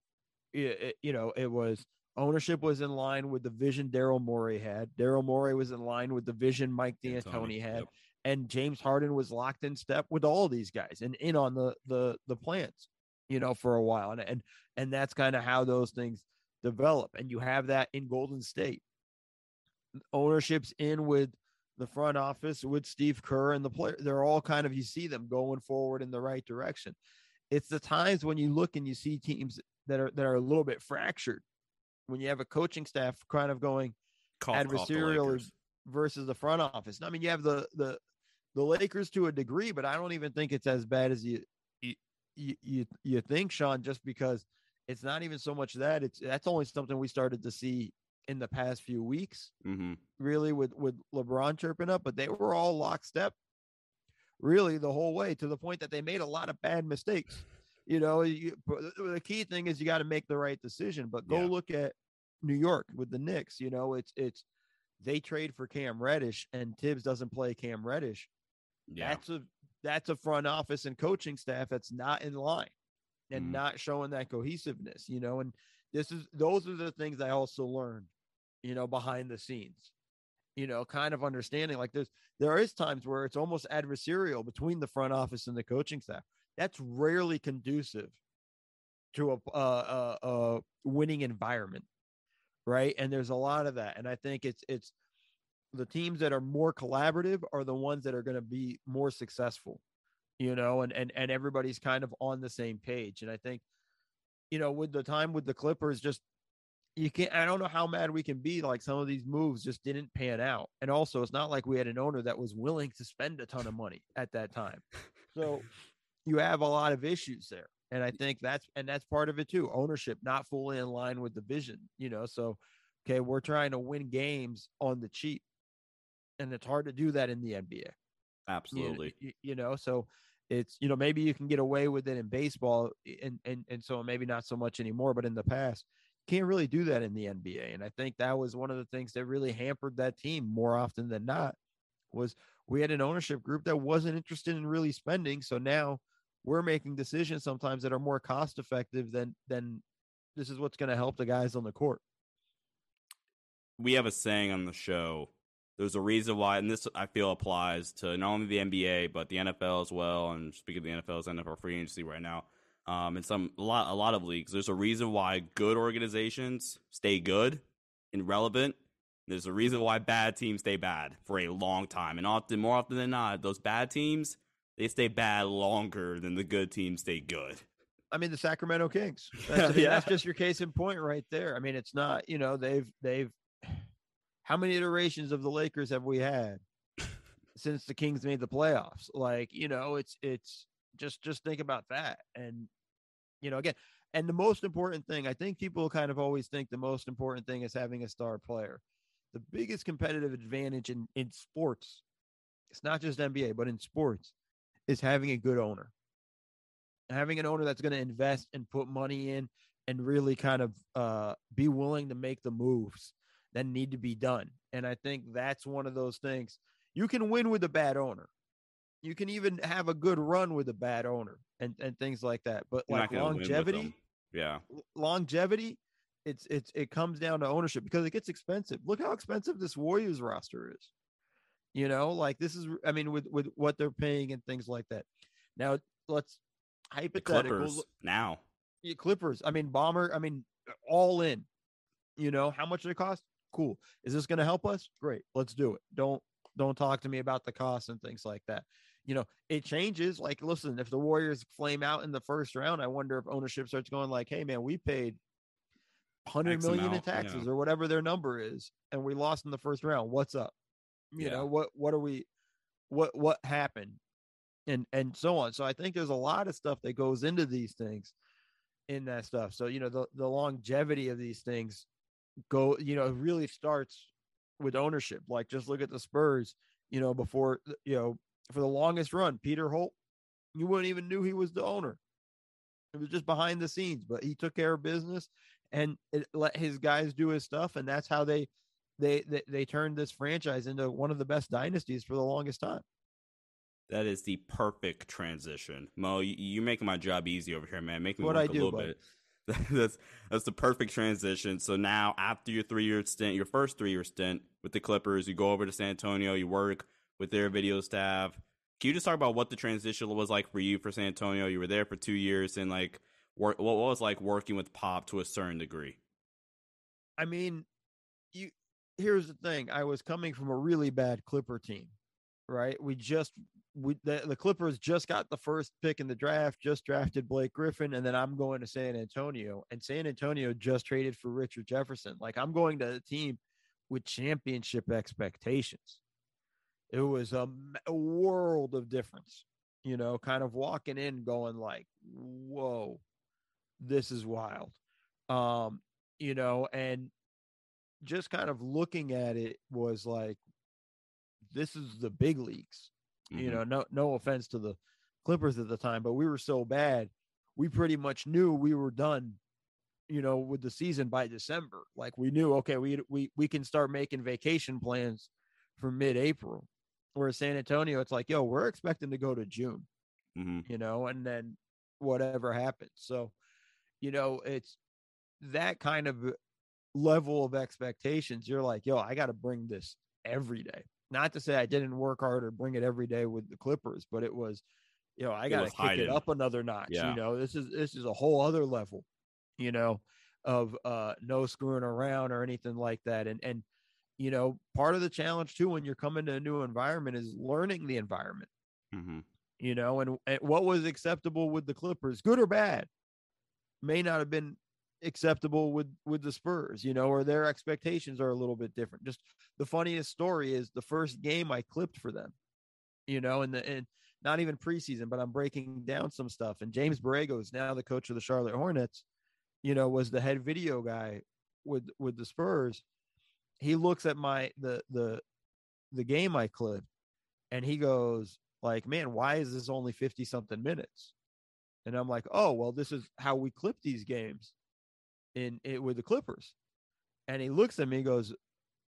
It, it, you know, it was Ownership was in line with the vision Daryl Morey had. Daryl Morey was in line with the vision Mike D'Antoni had. Yep. And James Harden was locked in step with all these guys and in on the the the plans, you know, for a while. And and and that's kind of how those things develop. And you have that in Golden State. Ownership's in with the front office with Steve Kerr and the player. They're all kind of you see them going forward in the right direction. It's the times when you look and you see teams that are that are a little bit fractured. When you have a coaching staff kind of going cough, adversarial cough versus the front office. I mean, you have the the the Lakers to a degree, but I don't even think it's as bad as you you you, you think, Sean, just because it's not even so much that it's that's only something we started to see in the past few weeks, mm-hmm. really, with with LeBron chirping up, but they were all lockstep, really, the whole way to the point that they made a lot of bad mistakes. You know, you, the key thing is you got to make the right decision. But go yeah. look at New York with the Knicks. You know, it's it's they trade for Cam Reddish and Thibs doesn't play Cam Reddish. Yeah. That's a that's a front office and coaching staff that's not in line and mm. not showing that cohesiveness, you know, and this is those are the things I also learned, you know, behind the scenes. You know, kind of understanding like there's there is times where it's almost adversarial between the front office and the coaching staff. That's rarely conducive to a, a, a, uh, uh, a winning environment right? And there's a lot of that. And I think it's it's the teams that are more collaborative are the ones that are going to be more successful, you know, and and and everybody's kind of on the same page. And I think, you know, with the time with the Clippers, just you can't I don't know how mad we can be like some of these moves just didn't pan out. And also it's not like we had an owner that was willing to spend a ton of money at that time. So you have a lot of issues there. And I think that's and that's part of it too. Ownership not fully in line with the vision, you know. So, okay, we're trying to win games on the cheap, and it's hard to do that in the NBA. Absolutely, you, you know. So it's you know maybe you can get away with it in baseball, and and and so maybe not so much anymore. But in the past, can't really do that in the NBA. And I think that was one of the things that really hampered that team more often than not was we had an ownership group that wasn't interested in really spending. So now we're making decisions sometimes that are more cost effective than than this is what's going to help the guys on the court. We have a saying on the show. There's a reason why, and this I feel applies to not only the NBA but the NFL as well. And speaking of the NFL, it's NFL free agency right now. Um, some a lot a lot of leagues, there's a reason why good organizations stay good and relevant. There's a reason why bad teams stay bad for a long time, and often more often than not, those bad teams they stay bad longer than the good teams stay good. I mean, the Sacramento Kings. That's, I mean, yeah. that's just your case in point right there. I mean, it's not, you know, they've, they've, how many iterations of the Lakers have we had since the Kings made the playoffs? Like, you know, it's, it's just, just think about that. And, you know, again, and the most important thing, I think people kind of always think the most important thing is having a star player. The biggest competitive advantage in, in sports, it's not just NBA, but in sports, is having a good owner. Having an owner that's going to invest and put money in and really kind of uh, be willing to make the moves that need to be done. And I think that's one of those things. You can win with a bad owner. You can even have a good run with a bad owner and, and things like that. But You're like longevity, yeah, longevity, it's it's it comes down to ownership because it gets expensive. Look how expensive this Warriors roster is. You know, like this is, I mean, with with what they're paying and things like that. Now, let's hypothetical now. Yeah, Clippers. I mean, Ballmer. I mean, all in. You know how much it cost? Cool. Is this going to help us? Great. Let's do it. Don't don't talk to me about the cost and things like that. You know, it changes. Like, listen, if the Warriors flame out in the first round, I wonder if ownership starts going like, "Hey, man, we paid hundred million amount, in taxes yeah. or whatever their number is, and we lost in the first round. What's up?" You yeah. know what what are we what what happened? And and so on. So i think there's a lot of stuff that goes into these things in that stuff. So you know the, the longevity of these things go you know it really starts with ownership. Like just look at the spurs you know before you know for the longest run peter holt you wouldn't even knew he was the owner. It was just behind the scenes but he took care of business and it let his guys do his stuff and that's how they they, they they turned this franchise into one of the best dynasties for the longest time. That is the perfect transition, Mo. You, are making my job easy over here, man. Make me what work I do, a little bit. that's that's the perfect transition. So now, after your three year stint, your first three year stint with the Clippers, you go over to San Antonio. You work with their video staff. Can you just talk about what the transition was like for you for San Antonio? You were there for two years, and like, what was like working with Pop to a certain degree? I mean, you here's the thing. I was coming from a really bad Clipper team, right? We just we the, the Clippers just got the first pick in the draft, just drafted Blake Griffin, and then I'm going to San Antonio, and San Antonio just traded for Richard Jefferson. Like I'm going to a team with championship expectations. It was a, a world of difference, you know, kind of walking in going like, whoa, this is wild. Um, you know, and just kind of looking at it was like, this is the big leagues. Mm-hmm. You know, no no offense to the Clippers at the time, but we were so bad, we pretty much knew we were done you know, with the season by December. Like we knew, okay, we we we can start making vacation plans for mid-April. Whereas San Antonio, it's like, yo, we're expecting to go to June, mm-hmm. you know, and then whatever happens. So, you know, it's that kind of level of expectations. You're like, yo, I got to bring this every day. Not to say I didn't work hard or bring it every day with the Clippers, but it was, you know, I got to kick hiding. it up another notch. Yeah. You know, this is this is a whole other level you know, of uh, no screwing around or anything like that. And and you know, part of the challenge too when you're coming to a new environment is learning the environment. Mm-hmm. You know, and, and what was acceptable with the Clippers, good or bad, may not have been acceptable with with the Spurs, you know, or their expectations are a little bit different. Just the funniest story is the first game I clipped for them, you know, and the and not even preseason, but I'm breaking down some stuff. And James Borrego is now the coach of the Charlotte Hornets you know, was the head video guy with with the Spurs. He looks at my the the the game I clipped, and he goes like, "Man, why is this only fifty something minutes?" And I'm like, "Oh, well, this is how we clip these games in it with the Clippers." And he looks at me, and goes,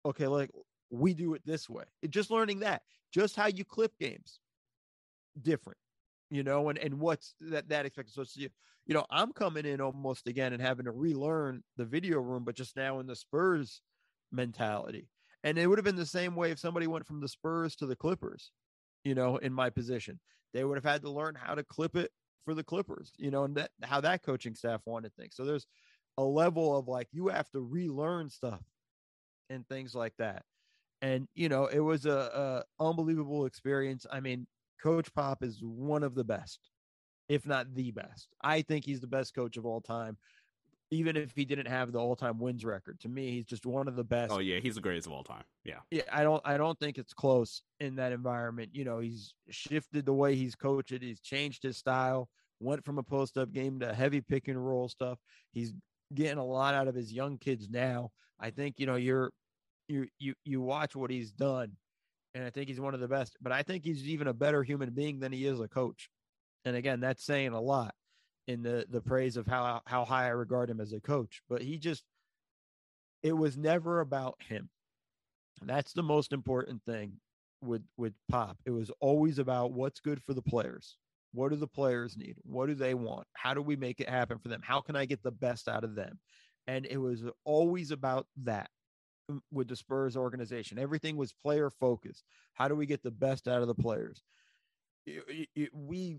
"Okay, like we do it this way." Just learning that, just how you clip games, different you know, and, and what's that, that expected. So, you, you know, I'm coming in almost again and having to relearn the video room, but just now in the Spurs mentality. And it would have been the same way if somebody went from the Spurs to the Clippers, you know, in my position. They would have had to learn how to clip it for the Clippers, you know, and that how that coaching staff wanted things. So there's a level of like you have to relearn stuff and things like that. And you know, it was a, a unbelievable experience. I mean, Coach Pop is one of the best, if not the best. I think he's the best coach of all time, even if he didn't have the all-time wins record. To me, he's just one of the oh, best. Oh yeah, he's the greatest of all time. Yeah. Yeah, I don't I don't think it's close in that environment. You know, he's shifted the way he's coached it. He's changed his style, went from a post-up game to heavy pick and roll stuff. He's getting a lot out of his young kids now. I think, you know, you're you you you watch what he's done and I think he's one of the best. But I think he's even a better human being than he is a coach. And again, that's saying a lot in the the praise of how how high I regard him as a coach. But he just it was never about him. That's the most important thing with with Pop. It was always about what's good for the players. What do the players need? What do they want? How do we make it happen for them? How can I get the best out of them? And it was always about that mm, with the Spurs organization. Everything was player focused. How do we get the best out of the players? It, it, we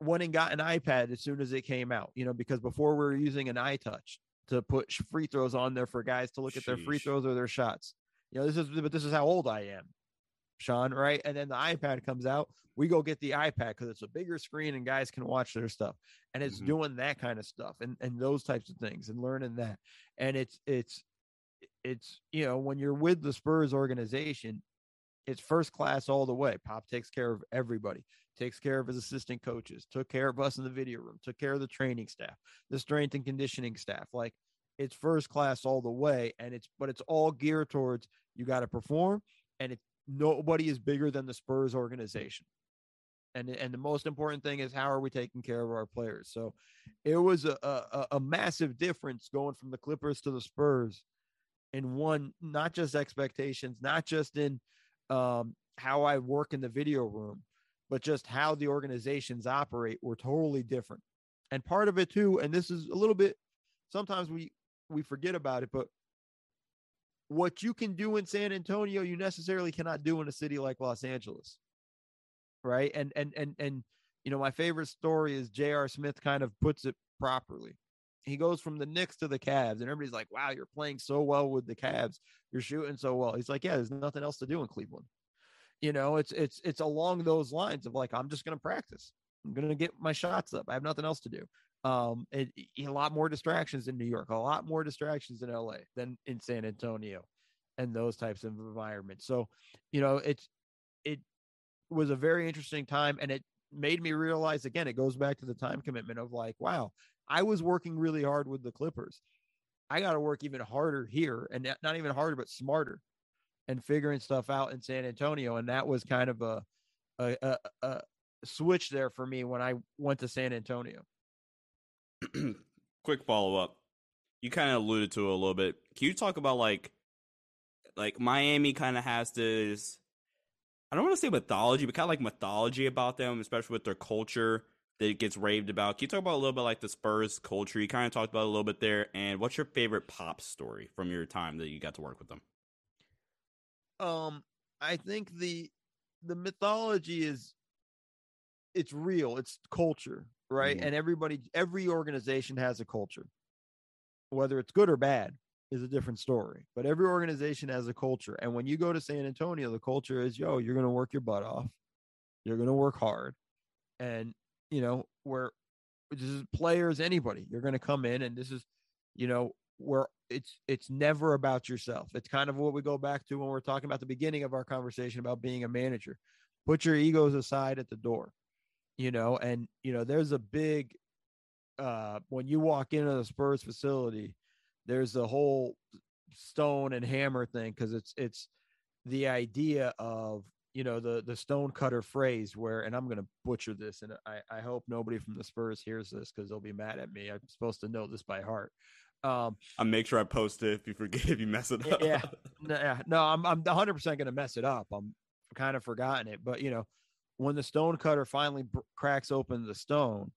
went and got an iPad as soon as it came out, you know, because before we were using an iTouch to put free throws on there for guys to look Sheesh. at their free throws or their shots. You know, this is but this is how old I am, Sean, right? And then the iPad comes out. We go get the iPad because it's a bigger screen and guys can watch their stuff. And it's mm-hmm. doing that kind of stuff and, and those types of things and learning that. And it's it's it's you know when you're with the Spurs organization, it's first class all the way. Pop takes care of everybody, takes care of his assistant coaches, took care of us in the video room, took care of the training staff, the strength and conditioning staff. Like it's first class all the way, and it's but it's all geared towards you got to perform, and it's nobody is bigger than the Spurs organization. And, and the most important thing is how are we taking care of our players? So it was a, a, a massive difference going from the Clippers to the Spurs in one, not just expectations, not just in um, how I work in the video room, but just how the organizations operate were totally different. And part of it too, and this is a little bit sometimes we we forget about it, but what you can do in San Antonio, you necessarily cannot do in a city like Los Angeles. Right. And and and and you know, my favorite story is J.R. Smith kind of puts it properly. he goes from the Knicks to the Cavs, and everybody's like, "Wow, you're playing so well with the Cavs. You're shooting so well." He's like, "Yeah, there's nothing else to do in Cleveland." You know, it's it's it's along those lines of like, I'm just going to practice. I'm going to get my shots up. I have nothing else to do. Um, it, a lot more distractions in New York, a lot more distractions in LA than in San Antonio, and those types of environments. So, you know, it's it was a very interesting time, and it made me realize again. It goes back to the time commitment of like, wow, I was working really hard with the Clippers. I got to work even harder here, and not even harder, but smarter, and figuring stuff out in San Antonio. And that was kind of a a, a, a switch there for me when I went to San Antonio. Quick follow up. You kind of alluded to it a little bit. Can you talk about like like Miami kind of has this I don't want to say mythology, but kind of like mythology about them, especially with their culture that gets raved about. Can you talk about a little bit like the Spurs culture? You kind of talked about a little bit there. And what's your favorite pop story from your time that you got to work with them? Um, I think the the mythology is it's real. It's culture, right? Mm-hmm. And everybody, every organization has a culture, whether it's good or bad is a different story. But every organization has a culture. And when you go to San Antonio, the culture is, yo, you're going to work your butt off. You're going to work hard. And, you know, where this is players, anybody, you're going to come in and this is, you know, where it's it's never about yourself. It's kind of what we go back to when we're talking about the beginning of our conversation about being a manager. Put your egos aside at the door. You know, and you know, there's a big uh when you walk into the Spurs facility, there's a whole stone and hammer thing because it's it's the idea of you know the the stone cutter phrase where and i'm going to butcher this and i i hope nobody from the spurs hears this because they'll be mad at me. I'm supposed to know this by heart. Um i'll make sure i post it if you forget if you mess it up. yeah. Yeah. No i'm i'm 100% going to mess it up. I'm kind of forgotten it but you know when the stone cutter finally cracks open the stone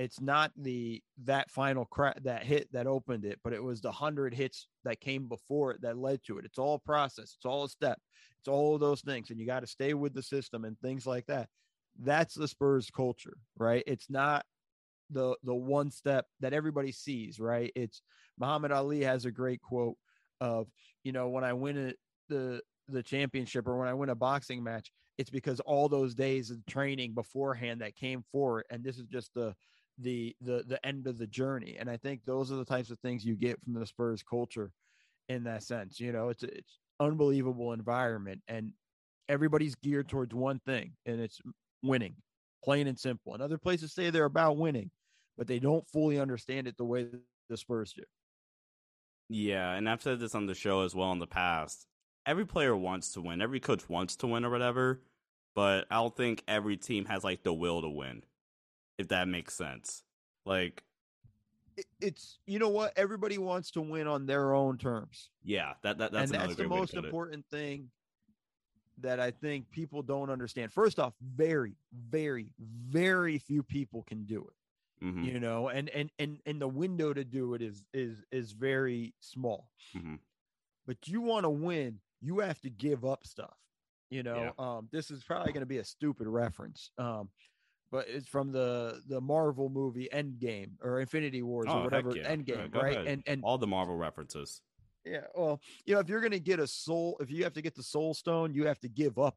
it's not the that final crack that hit that opened it, but it was the hundred hits that came before it that led to it. It's all process. It's all a step. It's all those things, and you got to stay with the system and things like that. That's the Spurs culture, right? It's not the the one step that everybody sees, right? It's Muhammad Ali has a great quote of, you know, when I win it, the the championship or when I win a boxing match, it's because all those days of training beforehand that came forward, and this is just the the the the end of the journey. And I think those are the types of things you get from the Spurs culture in that sense. You know, it's it's unbelievable environment and everybody's geared towards one thing and it's winning, plain and simple. And other places say they're about winning, but they don't fully understand it the way the Spurs do. Yeah, and I've said this on the show as well in the past. Every player wants to win. Every coach wants to win or whatever, but I don't think every team has like the will to win if that makes sense. Like it's you know what everybody wants to win on their own terms. Yeah, that, that that's and that's the most important it. thing that I think people don't understand. First off, very, very, very few people can do it. Mm-hmm. You know, and and and and the window to do it is is is very small. Mm-hmm. But you want to win, you have to give up stuff. You know, yeah. um, this is probably going to be a stupid reference. Um, but it's from the the Marvel movie Endgame or Infinity Wars oh, or whatever yeah. Endgame, right? Ahead. And and all the Marvel references. Yeah, well, you know, if you're gonna get a soul, if you have to get the Soul Stone, you have to give up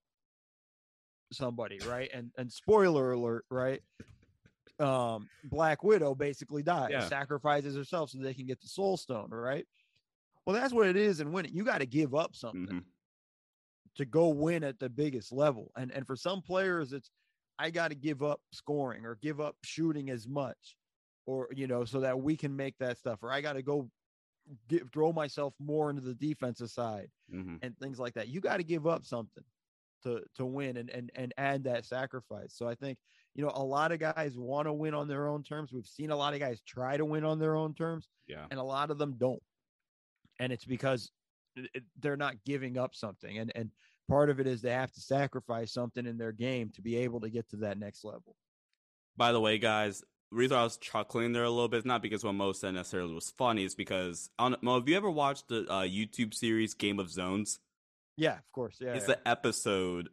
somebody, right? And and spoiler alert, right? Um, Black Widow basically dies, yeah. sacrifices herself so they can get the Soul Stone, right? Well, that's what it is, and when you got to give up something mm-hmm. To go win at the biggest level, and and for some players, it's I got to give up scoring or give up shooting as much, or you know, so that we can make that stuff. Or I got to go get, throw myself more into the defensive side mm-hmm. and things like that. You got to give up something to to win and and and add that sacrifice. So I think you know a lot of guys want to win on their own terms. We've seen a lot of guys try to win on their own terms, yeah, and a lot of them don't. And it's because they're not giving up something. And and part of it is they have to sacrifice something in their game to be able to get to that next level. By the way, guys, the reason I was chuckling there a little bit is not because what Mo said necessarily was funny. It's because on, Mo, have you ever watched the uh, YouTube series Game of Zones? Yeah, of course. Yeah, it's yeah. the episode.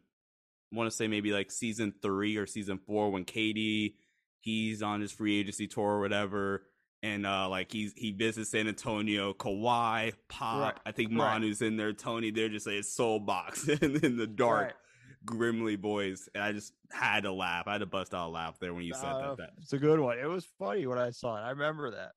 I want to say maybe like season three or season four when KD he's on his free agency tour or whatever, and uh, like he's he visits San Antonio, Kawhi, Pop. Right. I think Right. Manu's in there. Tony, they're just like soul box and in the dark, Right. grimly boys. And I just had to laugh. I had to bust out a laugh there when you said Uh, that. that. It's a good one. It was funny when I saw it. I remember that.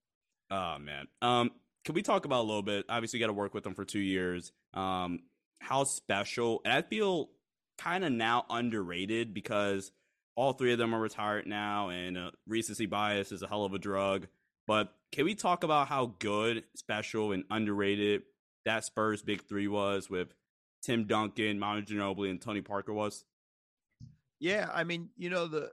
Oh man. Um, can we talk about a little bit? Obviously, you got to work with them for two years. Um, how special? And I feel kind of now underrated because all three of them are retired now, and uh, recency bias is a hell of a drug. But can we talk about how good, special, and underrated that Spurs big three was with Tim Duncan, Manu Ginobili, and Tony Parker was? Yeah, I mean, you know, the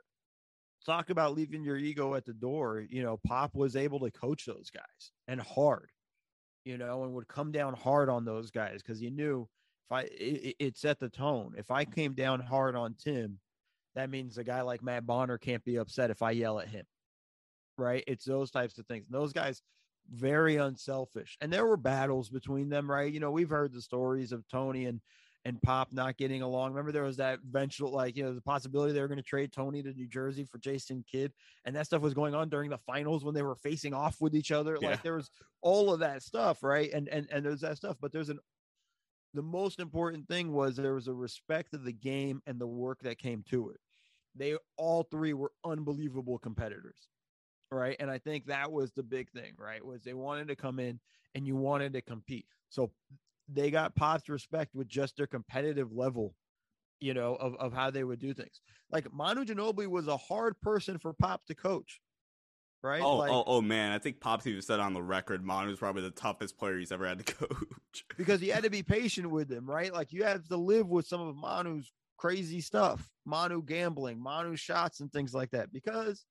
talk about leaving your ego at the door, you know, Pop was able to coach those guys and hard, you know, and would come down hard on those guys because he knew if I it, it set the tone. If I came down hard on Tim, that means a guy like Matt Bonner can't be upset if I yell at him. Right? It's those types of things. And those guys very unselfish. And there were battles between them, right? You know, we've heard the stories of Tony and and Pop not getting along. Remember, there was that eventual, like, you know, the possibility they were going to trade Tony to New Jersey for Jason Kidd, and that stuff was going on during the finals when they were facing off with each other. Yeah. Like, there was all of that stuff, right? And and and there's that stuff, but there's an the most important thing was there was a respect of the game and the work that came to it. They all three were unbelievable competitors, right? And I think that was the big thing, right? Was they wanted to come in and you wanted to compete. So they got Pop's respect with just their competitive level, you know, of, of how they would do things. Like Manu Ginobili was a hard person for Pop to coach, right? Oh, like, oh, oh man! I think Pops even said on the record, Manu's probably the toughest player he's ever had to coach. because he had to be patient with them, right? Like you have to live with some of Manu's crazy stuff, Manu gambling, Manu shots, and things like that. Because,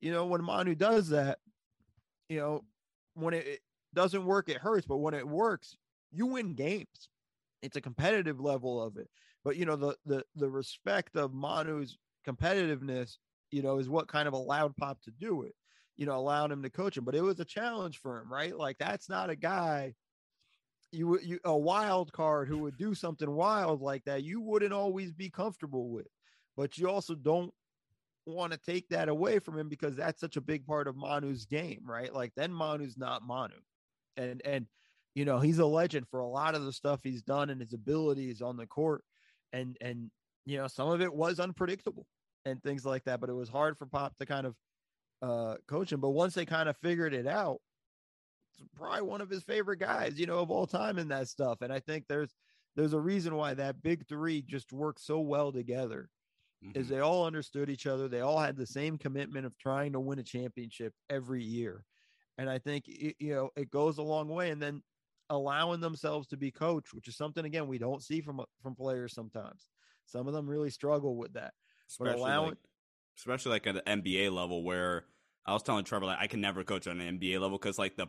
you know, when Manu does that, you know, when it, it doesn't work, it hurts. But when it works, you win games. It's a competitive level of it. But you know, the the the respect of Manu's competitiveness, you know, is what kind of allowed Pop to do it. You know, allowed him to coach him. But it was a challenge for him, right? Like that's not a guy you you a wild card who would do something wild like that you wouldn't always be comfortable with but you also don't want to take that away from him because that's such a big part of Manu's game right like then Manu's not Manu and and you know he's a legend for a lot of the stuff he's done and his abilities on the court and and you know some of it was unpredictable and things like that but it was hard for Pop to kind of uh coach him but once they kind of figured it out it's probably one of his favorite guys, you know, of all time in that stuff. And I think there's there's a reason why that big three just works so well together. Is Mhm. they all understood each other. They all had the same commitment of trying to win a championship every year. And I think it, you know it goes a long way. And then allowing themselves to be coached, which is something again we don't see from from players sometimes. Some of them really struggle with that. But especially allowing- like, especially like at the NBA level where I was telling Trevor like I can never coach on an NBA level because like the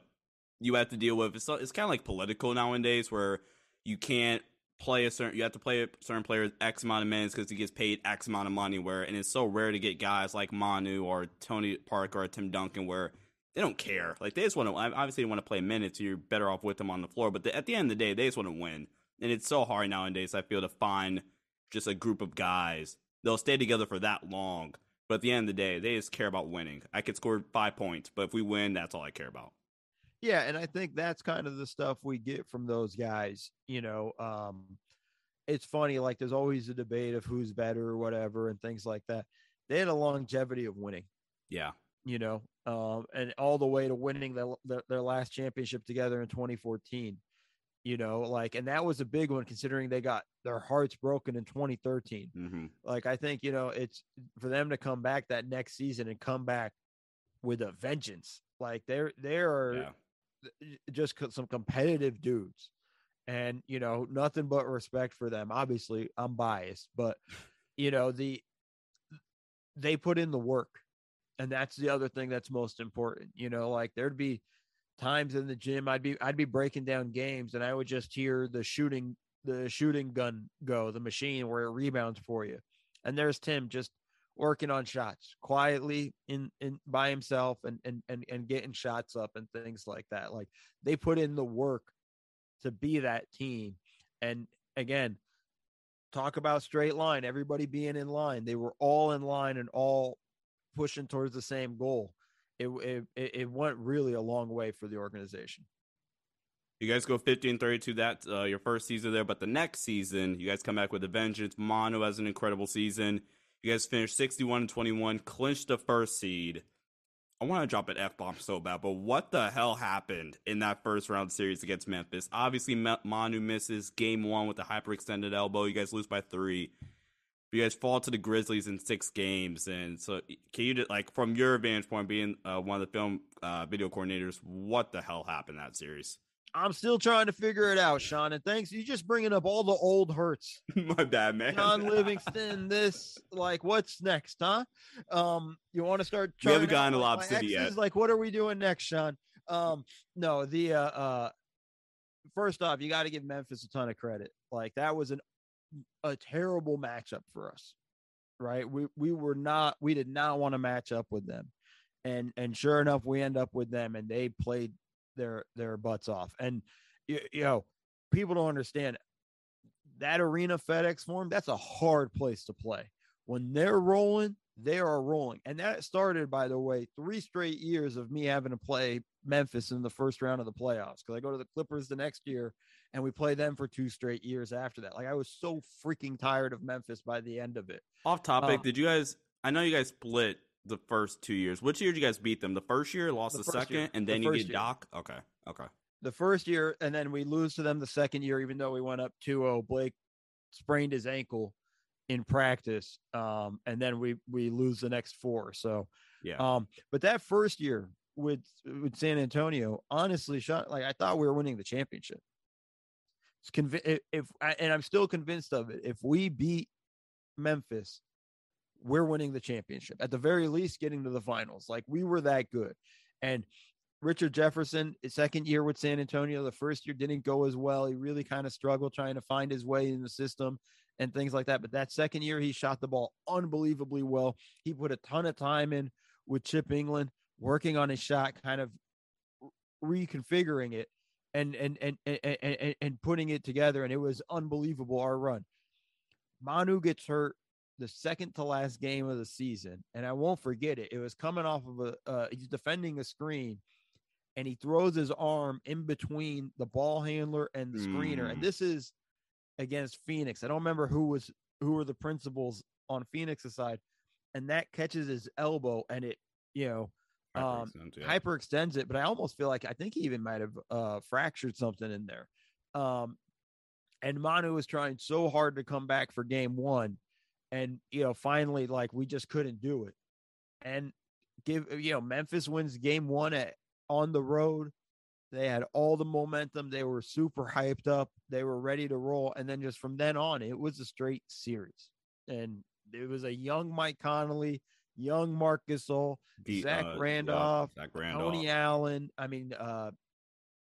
you have to deal with it's it's kind of like political nowadays where you can't play a certain you have to play a certain player X amount of minutes because he gets paid X amount of money where and it's so rare to get guys like Manu or Tony Parker or Tim Duncan where they don't care. Like they just want to obviously want to play minutes you're better off with them on the floor but the, at the end of the day they just want to win. And it's so hard nowadays I feel to find just a group of guys. They'll stay together for that long but at the end of the day they just care about winning. I could score five points but if we win that's all I care about Yeah, and I think that's kind of the stuff we get from those guys. You know, um, it's funny, like there's always a debate of who's better or whatever and things like that. They had a longevity of winning, yeah you know, um, and all the way to winning the, their, their last championship together in 2014. You know, like, and that was a big one considering they got their hearts broken in 2013 hmm like I think you know it's for them to come back that next season and come back with a vengeance. Like they're they are yeah just some competitive dudes, and you know nothing but respect for them. Obviously, I'm biased, but you know the they put in the work, and that's the other thing that's most important. You know, like there'd be times in the gym I'd be I'd be breaking down games, and I would just hear the shooting the shooting gun go, the machine where it rebounds for you. And there's Tim just working on shots quietly in in by himself and and and, and getting shots up and things like that. Like they put in the work to be that team. And again, talk about straight line, everybody being in line. They were all in line and all pushing towards the same goal. it it it went really a long way for the organization. You guys go 50 and 32 that uh, your first season there, but the next season you guys come back with a vengeance. Manu has an incredible season. You guys finished 61 and 21, clinched the first seed. I want to drop an F bomb so bad, but what the hell happened in that first round series against Memphis? Obviously, Manu misses game one with a hyperextended elbow. You guys lose by three. You guys fall to the Grizzlies in six games, and so can you like from your vantage point, being uh, one of the film uh, video coordinators, what the hell happened that series? I'm still trying to figure it out, Sean. And thanks. You're just bringing up all the old hurts. My bad, man. John Livingston, this, like, what's next, huh? Um, you want to start? We haven't gotten to Lob City yet. Like, what are we doing next, Sean? Um, no, the uh, uh first off, you got to give Memphis a ton of credit. Like, that was an a terrible matchup for us, right? We we were not, we did not want to match up with them, and and sure enough, we end up with them, and they played their their butts off. And you, you know, people don't understand that arena FedEx Forum. That's a hard place to play. When they're rolling, they are rolling. And that started, by the way, three straight years of me having to play Memphis in the first round of the playoffs because I go to the Clippers the next year and we play them for two straight years after that. Like I was so freaking tired of Memphis by the end of it. Off topic, um, did you guys? I know you guys split the first two years. Which year did you guys beat them? The first year, lost the, the second, year. and then the you get year. Doc. Okay, okay. The first year, and then we lose to them the second year, even though we went up 2-0. Blake sprained his ankle in practice, um, and then we we lose the next four. So yeah. Um, but that first year with with San Antonio, honestly, shot like I thought we were winning the championship. It's conv- if, if and I'm still convinced of it. If we beat Memphis we're winning the championship. At the very least, getting to the finals. Like we were that good. And Richard Jefferson, his second year with San Antonio, the first year didn't go as well. He really kind of struggled trying to find his way in the system and things like that. But that second year, he shot the ball unbelievably well. He put a ton of time in with Chip Engelland working on his shot, kind of reconfiguring it and and and and, and, and putting it together. And it was unbelievable our run. Manu gets hurt the second to last game of the season, and I won't forget it. It was coming off of a uh, he's defending a screen, and he throws his arm in between the ball handler and the screener. And mm. this is against Phoenix. I don't remember who was who were the principals on Phoenix's side, and that catches his elbow, and it you know um hyperextends, hyperextends it. But I almost feel like I think he even might have uh fractured something in there. Um, and Manu was trying so hard to come back for game one and you know finally like we just couldn't do it. And give you know memphis wins game one at on the road. They had all the momentum. They were super hyped up. They were ready to roll. And then just from then on it was a straight series. And it was a young mike conley young marc gasol Beat, zach uh, randolph zach randolph. Tony allen. I mean uh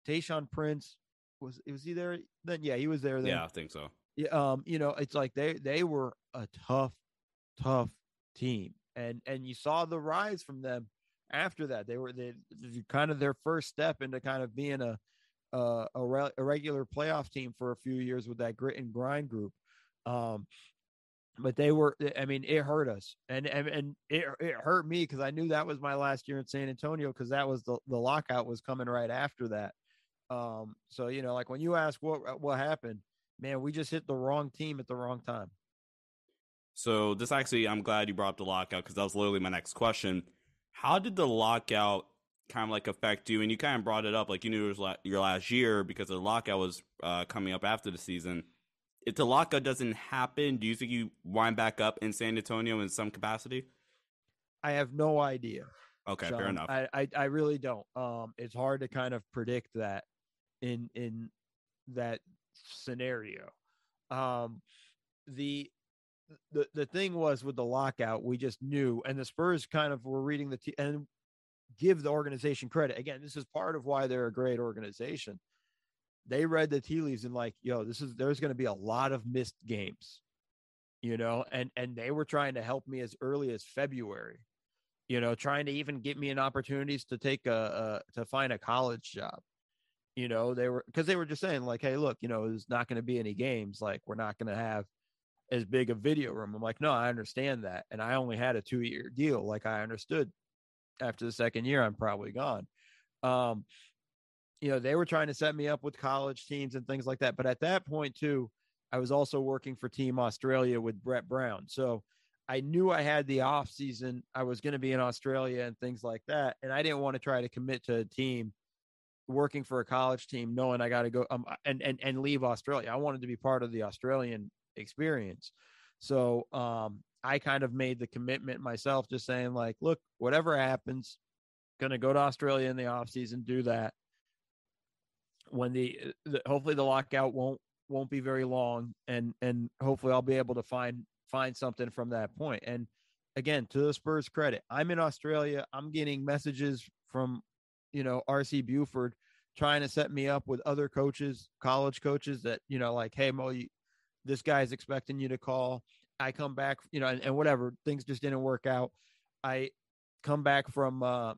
Tayshaun prince was was he there? Then yeah he was there then. Yeah i think so. Um, you know, it's like they they were a tough, tough team, and and you saw the rise from them after that. They were they kind of their first step into kind of being a a, a, re, a regular playoff team for a few years with that grit and grind group. Um, but they were i mean it hurt us and and, and it, it hurt me because i knew that was my last year in san antonio because that was the, the lockout was coming right after that um so you know like when you ask what what happened man, we just hit the wrong team at the wrong time. So this actually, I'm glad you brought up the lockout because that was literally my next question. How did the lockout kind of like affect you? And you kind of brought it up, like you knew it was your last year because the lockout was uh, coming up after the season. If the lockout doesn't happen, do you think you wind back up in San Antonio in some capacity? I have no idea. Okay, Sean. fair enough. I, I, I really don't. Um, it's hard to kind of predict that in in that scenario. Um, the the the thing was with the lockout, we just knew, and the Spurs kind of were reading the t- and give the organization credit. Again, this is part of why they're a great organization. They read the tea leaves and like, yo, this is there's going to be a lot of missed games, you know, and and they were trying to help me as early as February, you know, trying to even get me an opportunities to take a, a to find a college job you know they were because they were just saying like hey look you know there's not going to be any games like we're not going to have as big a video room i'm like no i understand that and i only had a two year deal like i understood after the second year, I'm probably gone. Um, you know, they were trying to set me up with college teams and things like that. But at that point, too, I was also working for Team Australia with Brett Brown. So I knew I had the off season. I was going to be in Australia and things like that. And I didn't want to try to commit to a team working for a college team, knowing I got to go um, and, and, and leave Australia. I wanted to be part of the Australian experience. So um, I kind of made the commitment myself, just saying like, look, whatever happens, to go to Australia in the off season, do that. When the, the hopefully the lockout won't won't be very long, and and hopefully I'll be able to find find something from that point. And again, to the Spurs' credit, I'm in Australia. I'm getting messages from you know RC Buford trying to set me up with other coaches, college coaches that you know like, hey Mo, you, this guy's expecting you to call. I come back, you know, and, and whatever things just didn't work out. I come back from uh,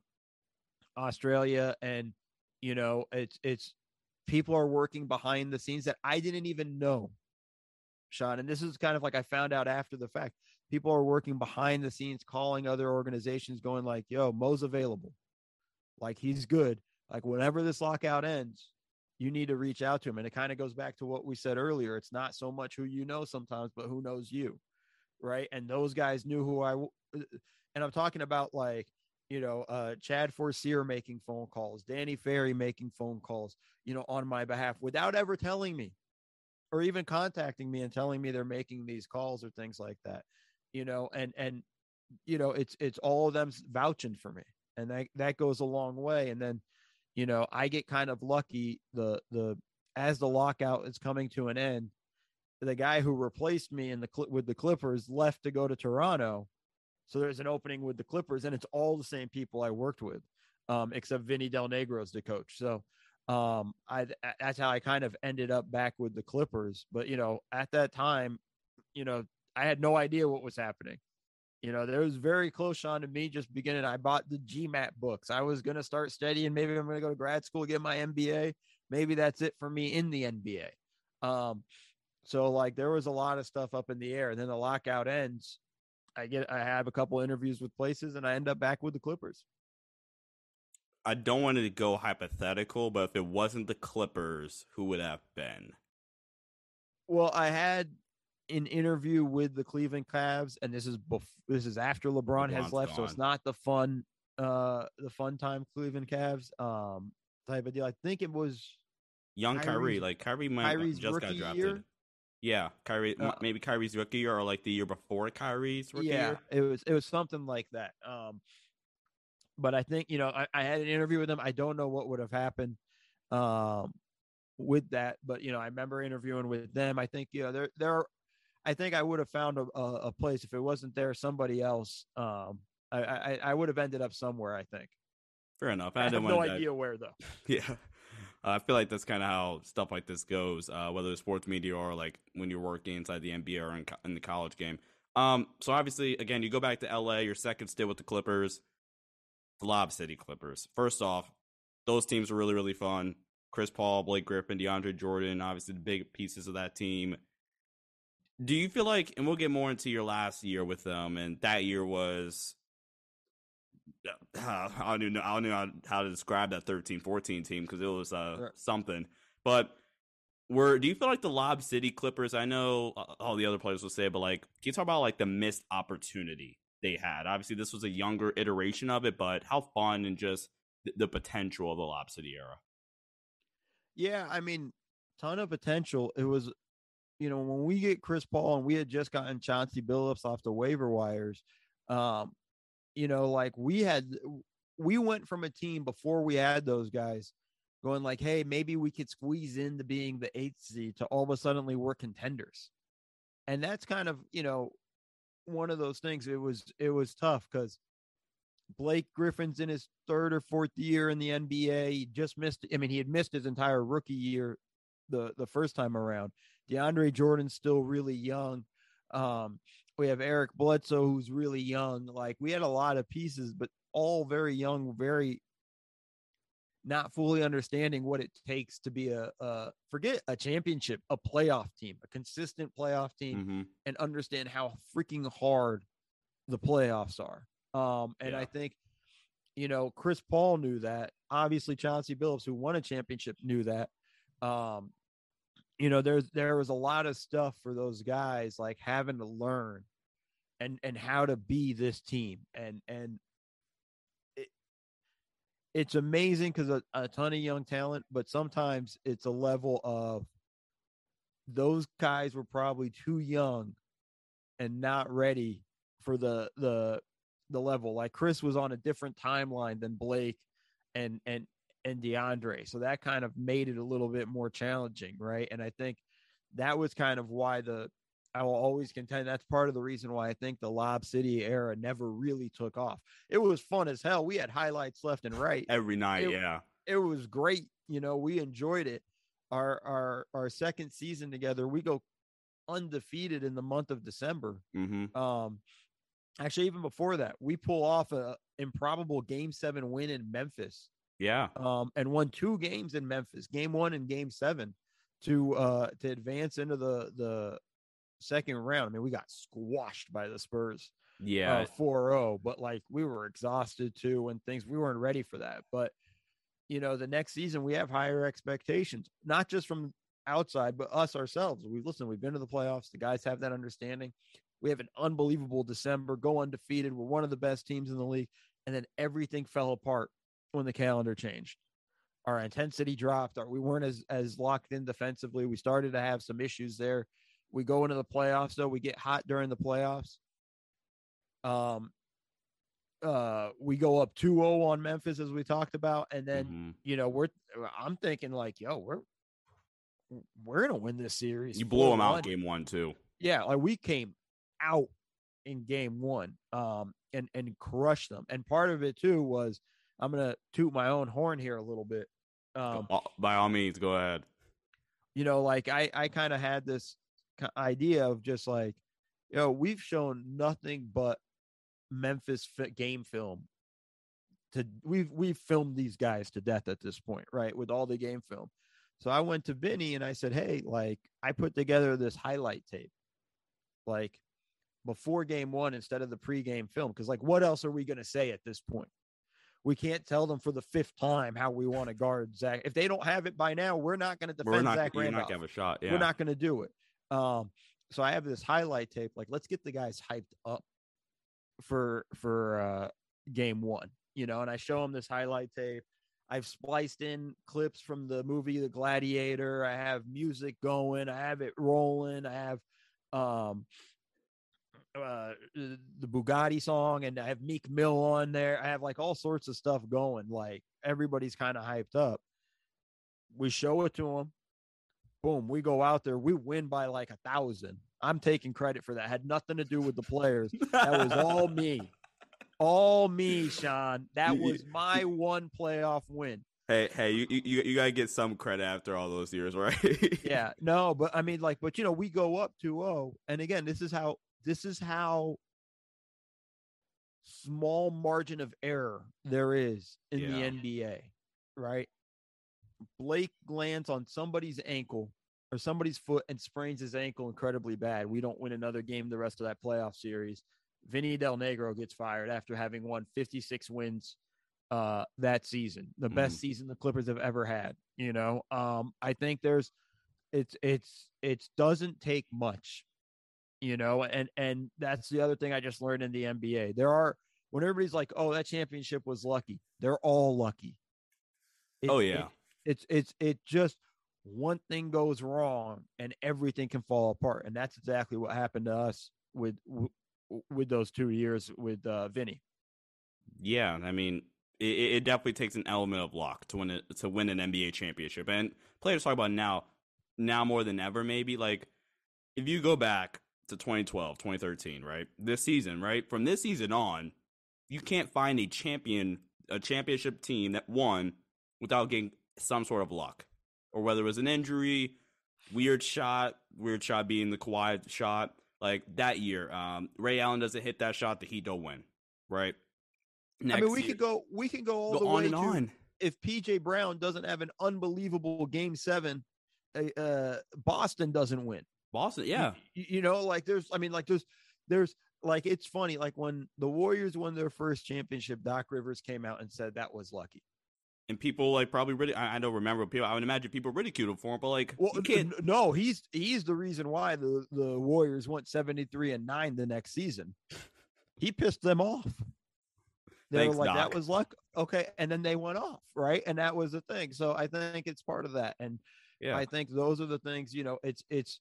Australia, and you know, it's it's people are working behind the scenes that I didn't even know, Sean. And this is kind of like I found out after the fact. People are working behind the scenes, calling other organizations, going like, "Yo, Mo's available, like he's good. Like whenever this lockout ends, you need to reach out to him." And it kind of goes back to what we said earlier. It's not so much who you know sometimes, but who knows you right? And those guys knew who I. Uh, and I'm talking about like you know uh, Chad Forcier making phone calls, Danny Ferry making phone calls, you know, on my behalf without ever telling me, or even contacting me and telling me they're making these calls or things like that, you know, and and you know it's it's all of them vouching for me, and that that goes a long way. And then, you know, I get kind of lucky the the as the lockout is coming to an end the guy who replaced me in the with the Clippers left to go to Toronto. So there's an opening with the Clippers, and it's all the same people I worked with, um, except Vinny Del Negro is the coach. So um, I that's how I kind of ended up back with the Clippers. But you know, at that time, you know, I had no idea what was happening. You know, there was very close on to me just beginning. I bought the GMAT books. I was going to start studying. Maybe I'm going to go to grad school, get my MBA. Maybe that's it for me in the NBA. Um, so like there was a lot of stuff up in the air. And then the lockout ends. I get I have a couple interviews with places and I end up back with the Clippers. I don't want to go hypothetical, but if it wasn't the Clippers, who would have been? Well, I had an interview with the Cleveland Cavs, and this is bef- this is after LeBron LeBron's has left, gone. so it's not the fun uh the fun time Cleveland Cavs um type of deal. I think it was young Kyrie, like Kyrie might Kyrie's just got drafted. Year. Yeah, Kyrie, uh, maybe Kyrie's rookie year or like the year before Kyrie's rookie yeah, year. it was it was something like that. Um, but I think you know I, I had an interview with him. I don't know what would have happened um, with that, but you know I remember interviewing with them. I think you know there there, I think I would have found a, a, place if it wasn't there. Somebody else, um, I, I I would have ended up somewhere. I think. Fair enough. I, I have no idea where though. Yeah. Uh, I feel like that's kind of how stuff like this goes, uh, whether it's sports media or like when you're working inside the NBA or in, co- in the college game. Um, so obviously, again, you go back to LA, your second stint with the Clippers, the Lob City Clippers. First off, those teams were really, really fun. Chris Paul, Blake Griffin, DeAndre Jordan, obviously the big pieces of that team. Do you feel like, and we'll get more into your last year with them, and that year was uh, I don't even know, I don't know how to describe that 13-14 team because it was uh, sure. something. But were do you feel like the Lob City Clippers? I know all the other players will say, but like, can you talk about like the missed opportunity they had? Obviously, this was a younger iteration of it, but how fun and just the, the potential of the Lob City era. Yeah, I mean, ton of potential. It was, you know, when we get Chris Paul and we had just gotten Chauncey Billups off the waiver wires. Um, you know, like we had, we went from a team before we had those guys going like, hey, maybe we could squeeze into being the eighth seed to all of a suddenly we're contenders. And that's kind of, you know, one of those things. It was, it was tough because Blake Griffin's in his third or fourth year in the NBA. He just missed, I mean, he had missed his entire rookie year the, the first time around. DeAndre Jordan's still really young. Um, we have Eric Bledsoe, who's really young. Like we had a lot of pieces, but all very young, very not fully understanding what it takes to be a, a forget a championship, a playoff team, a consistent playoff team, mm-hmm. and understand how freaking hard the playoffs are. Um, and yeah. I think, you know, Chris Paul knew that. Obviously, Chauncey Billups, who won a championship, knew that. Um, you know, there's there was a lot of stuff for those guys like having to learn and and how to be this team and and it, it's amazing because a, a ton of young talent, but sometimes it's a level of those guys were probably too young and not ready for the the the level. Like Chris was on a different timeline than Blake and and and DeAndre. So that kind of made it a little bit more challenging, right? And I think that was kind of why the I will always contend that's part of the reason why I think the Lob City era never really took off. It was fun as hell. We had highlights left and right every night. It- yeah. it was great. You know, we enjoyed it. Our our our second season together, we go undefeated in the month of December. Mm-hmm. Um actually even before that, we pull off a improbable game 7 win in Memphis. Yeah. Um and won two games in Memphis, game 1 and game 7 to uh to advance into the the second round. I mean, we got squashed by the Spurs Yeah. uh, 4-0 but like we were exhausted too and things we weren't ready for that but you know the next season we have higher expectations not just from outside but us ourselves we listen we've been to the playoffs the guys have that understanding we have an unbelievable december go undefeated we're one of the best teams in the league and then everything fell apart when the calendar changed our intensity dropped our, we weren't as as locked in defensively we started to have some issues there we go into the playoffs though we get hot during the playoffs um, uh, we go up 2-0 on Memphis as we talked about, and then Mhm. you know we're I'm thinking like, yo, we're we're gonna win this series. You blew them out game one too. Yeah, like we came out in game one, um, and and crushed them. And part of it too was I'm gonna toot my own horn here a little bit. Um, Uh, By all means, go ahead. you know, like I I kind of had this idea of just like, you know, we've shown nothing but Memphis game film. To we've we've filmed these guys to death at this point, right? With all the game film. So I went to Vinny and I said, "Hey, like I put together this highlight tape, like before game one instead of the pregame film, because like what else are we gonna say at this point? We can't tell them for the fifth time how we want to guard Zach. If they don't have it by now, we're not going to defend We're not. Zach Randolph. not gonna have a shot. Yeah. We're not going to do it. Um, so I have this highlight tape. Like, let's get the guys hyped up for for uh, game one. You know, and I show them this highlight tape. I've spliced in clips from the movie The Gladiator. I have music going. I have it rolling. I have um uh the Bugatti song and I have Meek Mill on there. I have like all sorts of stuff going. Like everybody's kind of hyped up. We show it to them. Boom, we go out there. We win by like a thousand. I'm taking credit for that. Had nothing to do with the players. That was all me. All me, Sean. That was my one playoff win. Hey, hey, you, you you gotta get some credit after all those years, right? yeah no but i mean like but you know we go up 2-0 and again this is how this is how small margin of error there is in Yeah. the nba right? Blake lands on somebody's ankle or somebody's foot and sprains his ankle incredibly bad. We don't win another game the rest of that playoff series. Vinny del negro gets fired after having won 56 wins uh that season the best season the clippers have ever had you know? Um i think there's it's it's it doesn't take much you know and and that's the other thing i just learned in the nba there are when everybody's like oh that championship was lucky they're all lucky It- Oh, it- yeah. it's it's it just one thing goes wrong and everything can fall apart and that's exactly what happened to us with with those two years with uh vinny Yeah, I mean, it, it definitely takes an element of luck to win it to win an NBA championship. And players talk about now, now more than ever. Maybe like if you go back to 2012, 2013, right? This season, right? From this season on, you can't find a champion, a championship team that won without getting some sort of luck, or whether it was an injury, weird shot, weird shot being the Kawhi shot. Like that year, um, Ray Allen doesn't hit that shot, the Heat don't win, right? i mean we year- could go we can go all go the on way and to on. if PJ Brown doesn't have an unbelievable game seven, uh, Boston doesn't win. Boston, yeah, You, you know, like there's, I mean, like there's, there's, like it's funny. Like when the Warriors won their first championship, Doc Rivers came out and said that was lucky. And people like probably really I, I don't remember people. I would imagine people ridiculed him for it, but like Well, no, he's he's the reason why the the Warriors went seventy three and nine the next season. He pissed them off. They Thanks, were like, Doc. "That was luck." Okay, and then they went off, right? And that was the thing. So I think it's part of that, and Yeah, I think those are the things. You know, it's it's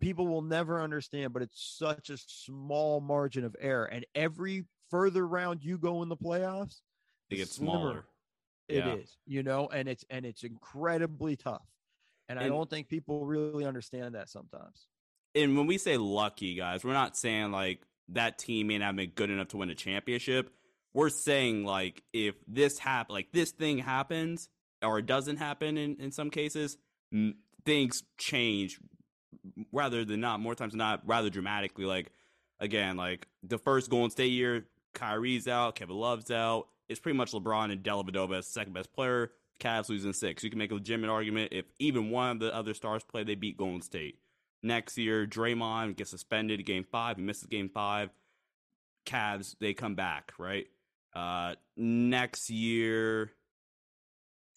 people will never understand, but it's such a small margin of error, and every further round you go in the playoffs, it gets smaller. It Yeah. is, you know, and it's and it's incredibly tough. And I don't think people really understand that sometimes. and when we say lucky, guys, we're not saying like that team may not have been good enough to win a championship. We're saying like if this happen, like this thing happens or it doesn't happen in in some cases, m- things change rather than not. More times than not, rather dramatically. Like again, like the first Golden State year, Kyrie's out, Kevin Love's out. It's pretty much LeBron and Dellavedova as second best player. Cavs losing six. You can make a legitimate argument if even one of the other stars play, they beat Golden State. Next year, Draymond gets suspended game five. He misses game five. Cavs, they come back, right? Uh, next year,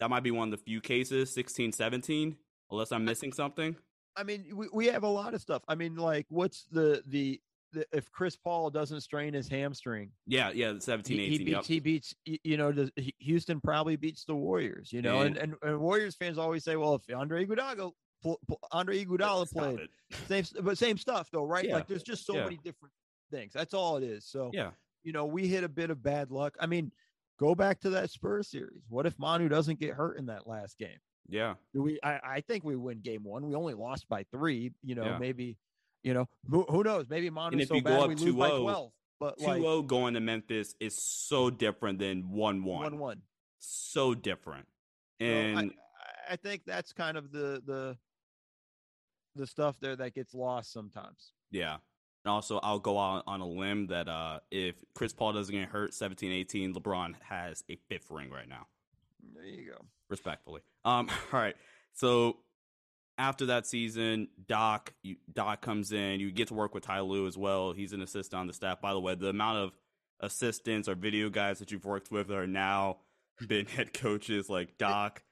that might be one of the few cases, 16, 17, unless I'm missing something. I mean, we, we have a lot of stuff. I mean, like, what's the the, the if Chris Paul doesn't strain his hamstring, Yeah, yeah, 17, he, 18. he beats yep. he beats you know does, Houston probably beats the Warriors. You know, and, and, and Warriors fans always say, well, if Andre Iguodala Andre Iguodala played, same but same stuff though, right? Yeah. Like, there's just so Yeah. many different things. That's all it is. So Yeah, you know, we hit a bit of bad luck. I mean, go back to that Spurs series. What if Manu doesn't get hurt in that last game? Yeah. Do we? I, I think we win game one. We only lost by three. You know, Yeah. maybe. You know, who, who knows? Maybe if so bad we lose by twelve. But 2 like 0 going to Memphis is so different than 1 1. one one. So different. And I, I think that's kind of the the the stuff there that gets lost sometimes. Yeah. And also, I'll go out on a limb that uh, if Chris Paul doesn't get hurt 17 18, LeBron has a fifth ring right now, There you go. respectfully. Um, all right. So after that season, Doc you, Doc comes in. You get to work with Ty Lue as well. He's an assistant on the staff. By the way, the amount of assistants or video guys that you've worked with are now been head coaches like Doc,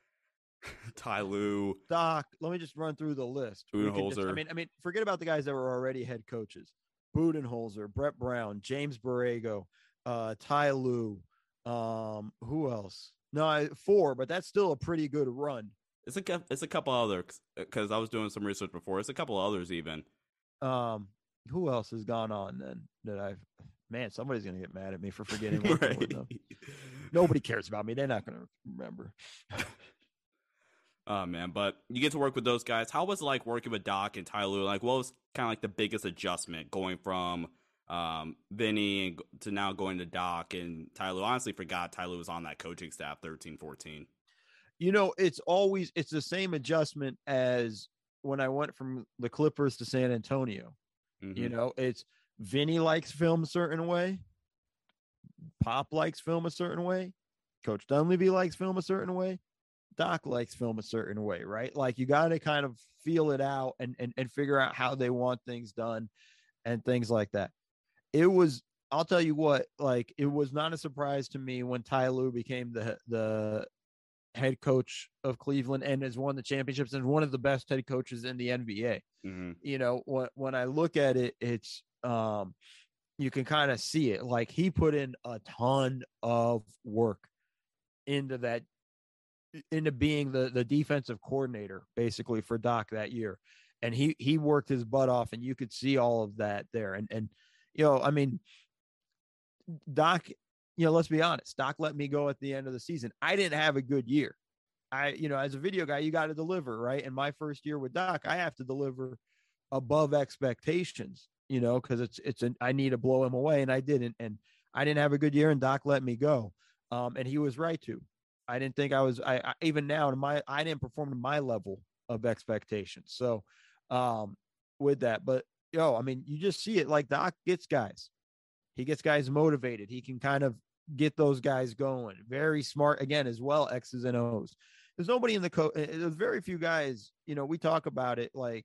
Ty Lue. Doc, let me just run through the list. We can just- I mean, I mean, forget about the guys that were already head coaches. Budenholzer, Brett Brown, James Borrego, uh, Ty Lue, um, who else? No, I- four, but that's still a pretty good run. It's a it's a couple others because I was doing some research before. It's a couple others even. Um, who else has gone on then that I've man, somebody's gonna get mad at me for forgetting Right. them. Nobody cares about me. They're not gonna remember. Oh man, but you get to work with those guys. How was it like working with Doc and Ty Lue? Like, what was kind of like the biggest adjustment going from um, Vinny and, to now going to Doc and Ty Lue? Honestly, forgot Ty Lue was on that coaching staff 13, 14. You know, it's always it's the same adjustment as when I went from the Clippers to San Antonio. Mhm. You know, it's Vinny likes film a certain way, Pop likes film a certain way, Coach Dunleavy likes film a certain way, Doc likes film a certain way, right? Like you got to kind of feel it out and, and and figure out how they want things done and things like that. It was, I'll tell you what, like it was not a surprise to me when Ty Lue became the the head coach of Cleveland and has won the championships and one of the best head coaches in the NBA Mhm. you know when when i look at it it's um you can kind of see it. Like he put in a ton of work into that into being the the defensive coordinator basically for doc that year. And he he worked his butt off and you could see all of that there. And and you know i mean doc you know let's be honest doc let me go at the end of the season i didn't have a good year I, you know, as a video guy, you got to deliver, right? And my first year with Doc, I have to deliver above expectations, you know, because it's it's an I need to blow him away, and I didn't, and I didn't have a good year, and Doc let me go, um, and he was right to. I didn't think I was. I, I even now to my I didn't perform to my level of expectations. So, um, with that, but yo, I mean, you just see it like Doc gets guys. He gets guys motivated. He can kind of get those guys going. Very smart again as well. X's and O's. There's nobody in the coach. There's very few guys. You know, we talk about it like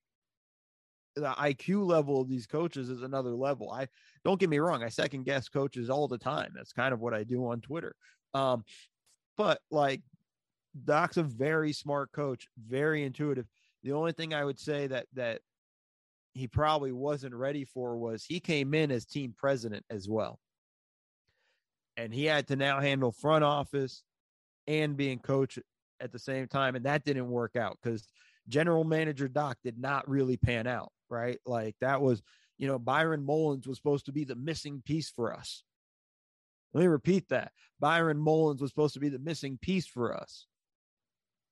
the IQ level of these coaches is another level. I don't get me wrong, I second guess coaches all the time. That's kind of what I do on Twitter. Um, but like Doc's a very smart coach, very intuitive. The only thing I would say that that he probably wasn't ready for was he came in as team president as well. And he had to now handle front office and being coach at the same time. And that didn't work out because general manager Doc did not really pan out, right? Like that was, you know, Byron Mullens was supposed to be the missing piece for us. Let me repeat that. Byron Mullens was supposed to be the missing piece for us,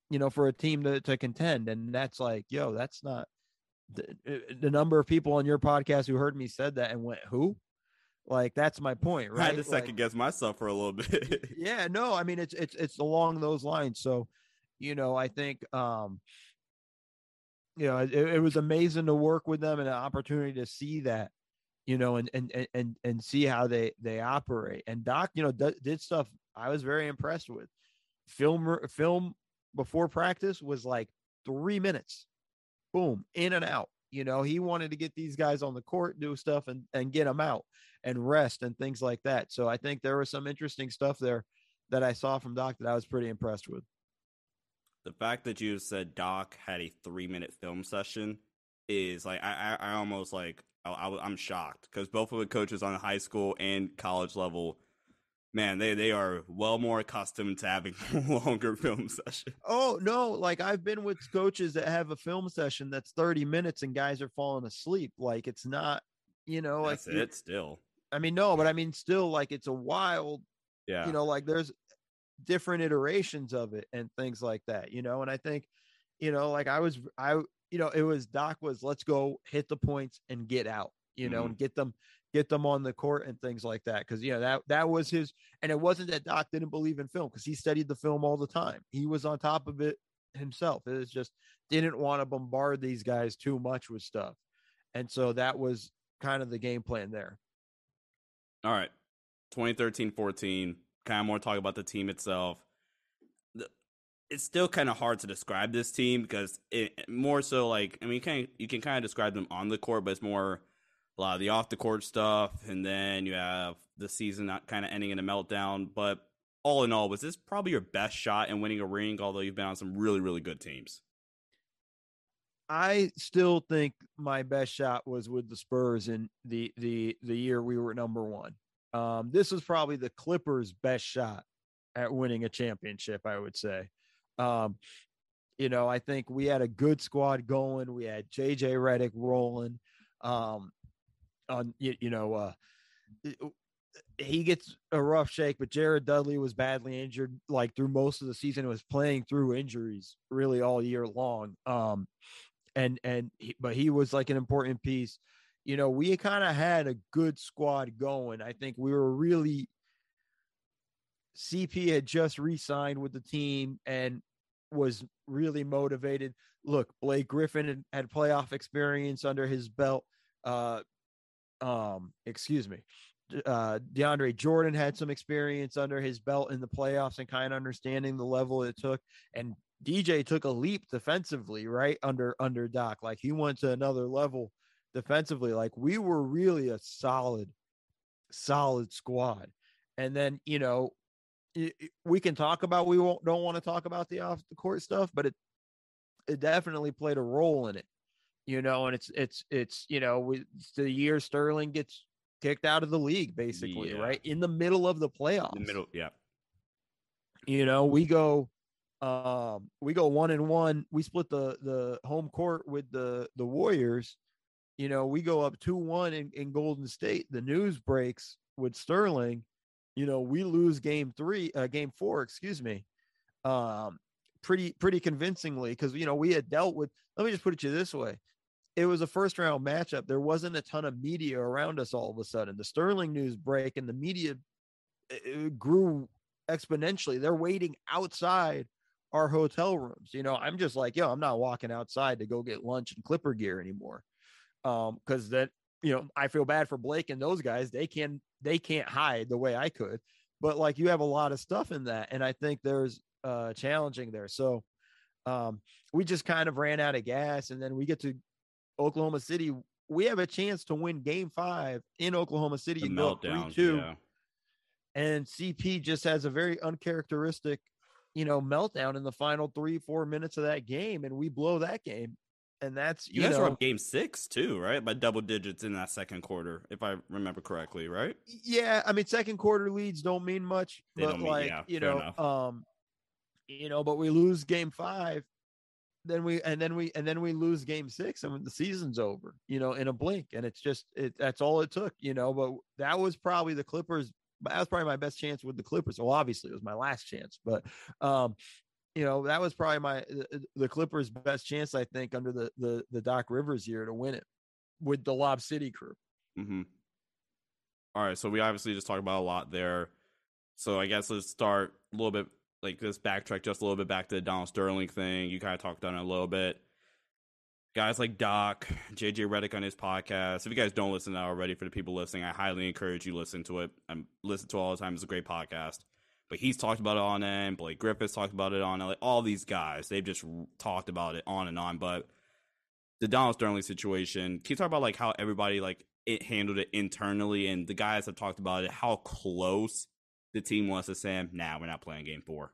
you know, for a team to, to contend. And that's like, yo, that's not the, uh, the number of people on your podcast who heard me said that and went, who? Like that's my point, right? I had to second like, guess myself for a little bit. yeah, no, I mean it's it's it's along those lines. So, you know, I think um you know, it, it was amazing to work with them and an opportunity to see that, you know, and and and and see how they they operate. And Doc, you know, d- did stuff I was very impressed with. Film film before practice was like 3 minutes. Boom, in and out. You know, he wanted to get these guys on the court, do stuff and and get them out and rest and things like that. So I think there was some interesting stuff there that I saw from Doc that I was pretty impressed with the fact that you said Doc had a three minute film session is like I I, I almost like I, am shocked because both of the coaches on the high school and college level, man, they they are well more accustomed to having longer film sessions. Oh no, like I've been with coaches that have a film session that's 30 minutes and guys are falling asleep. Like it's not, you know, that's like it still. I mean, no, but I mean, still, like it's a wild. Yeah. You know, like there's different iterations of it and things like that, you know. And I think, you know, like I was, I, you know, it was Doc was let's go hit the points and get out, you know, mm-hmm. and get them, get them on the court and things like that. Cause, you know, that, that was his, and it wasn't that Doc didn't believe in film because he studied the film all the time. He was on top of it himself. It was just didn't want to bombard these guys too much with stuff. And so that was kind of the game plan there. All right. 2013 14 kind of more talk about the team itself. It's still kind of hard to describe this team because it more so like I mean, you can you can kind of describe them on the court, but it's more a lot of the off the court stuff, and then you have the season not kind of ending in a meltdown. But all in all, was this probably your best shot in winning a ring? Although you've been on some really really good teams. I still think my best shot was with the Spurs in the the the year we were number one. Um, this was probably the Clippers' best shot at winning a championship, I would say. Um, you know, I think we had a good squad going. We had JJ Redick rolling. Um, on you, you know, uh, he gets a rough shake, but Jared Dudley was badly injured like through most of the season. Was playing through injuries really all year long. Um, and and he, but he was like an important piece you know, we kind of had a good squad going. I think we were really CP had just re-signed with the team and was really motivated. Look, Blake Griffin had, had playoff experience under his belt. Uh, um, excuse me. Uh, DeAndre Jordan had some experience under his belt in the playoffs and kind of understanding the level it took. And DJ took a leap defensively, right under under Doc. Like he went to another level defensively. Like we were really a solid, solid squad. And then, you know, we can talk about we won't don't want to talk about the off the court stuff, but it it definitely played a role in it. You know, and it's it's it's you know, we, the year Sterling gets kicked out of the league basically, yeah. right? In the middle of the playoffs. In the middle, yeah. You know, we go um we go one and one. We split the the home court with the the Warriors you know, we go up 2 1 in, in Golden State. The news breaks with Sterling. You know, we lose game three, uh, game four, excuse me, um, pretty, pretty convincingly because, you know, we had dealt with, let me just put it to you this way. It was a first round matchup. There wasn't a ton of media around us all of a sudden. The Sterling news break and the media grew exponentially. They're waiting outside our hotel rooms. You know, I'm just like, yo, I'm not walking outside to go get lunch and Clipper gear anymore um because that you know i feel bad for blake and those guys they can they can't hide the way i could but like you have a lot of stuff in that and i think there's uh challenging there so um we just kind of ran out of gas and then we get to Oklahoma City, we have a chance to win game five in Oklahoma City The and go three two. Yeah. And CP just has a very uncharacteristic, you know, meltdown in the final three, four minutes of that game, and we blow that game. And that's You, you, guys know, were up game six too, right? By double digits in that second quarter, if I remember correctly, right? yeah. I mean, second quarter leads don't mean much, They but don't mean- like yeah, you know, enough. um, you know, but we lose game five, then we and then we and then we lose game six, and the season's over, you know, in a blink, and it's just it. That's all it took, you know. But that was probably the Clippers. That was probably my best chance with the Clippers. Well, obviously, it was my last chance, but um, you know, that was probably my the, the Clippers' best chance, I think, under the the the Doc Rivers year to win it with the Lob City crew. Mm-hmm. All right, so we obviously just talked about a lot there. So I guess let's start a little bit like let's backtrack just a little bit back to the Donald Sterling thing. You kind of talked on it a little bit. Guys like Doc, JJ Redick on his podcast. If you guys don't listen to that already, for the people listening, I highly encourage you listen to it. I listen to it all the time. It's a great podcast. But he's talked about it on it. Blake Griffin's talked about it on. Like, all these guys, they've just talked about it on and on. But the Donald Sterling situation, can you talk about like how everybody like it handled it internally and the guys have talked about it, how close the team wants to saying, nah, we're not playing game four.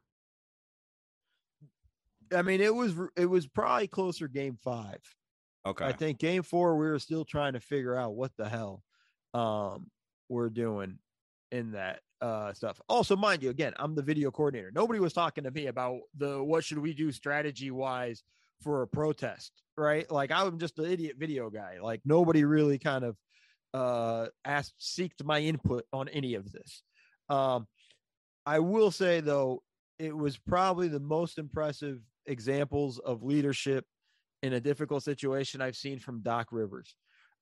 I mean, it was it was probably closer game five. Okay. I think game four we were still trying to figure out what the hell um we're doing in that uh stuff. Also, mind you, again, I'm the video coordinator. Nobody was talking to me about the what should we do strategy wise for a protest, right? Like I'm just an idiot video guy. Like nobody really kind of uh asked seeked my input on any of this. Um I will say though, it was probably the most impressive examples of leadership in a difficult situation I've seen from Doc Rivers.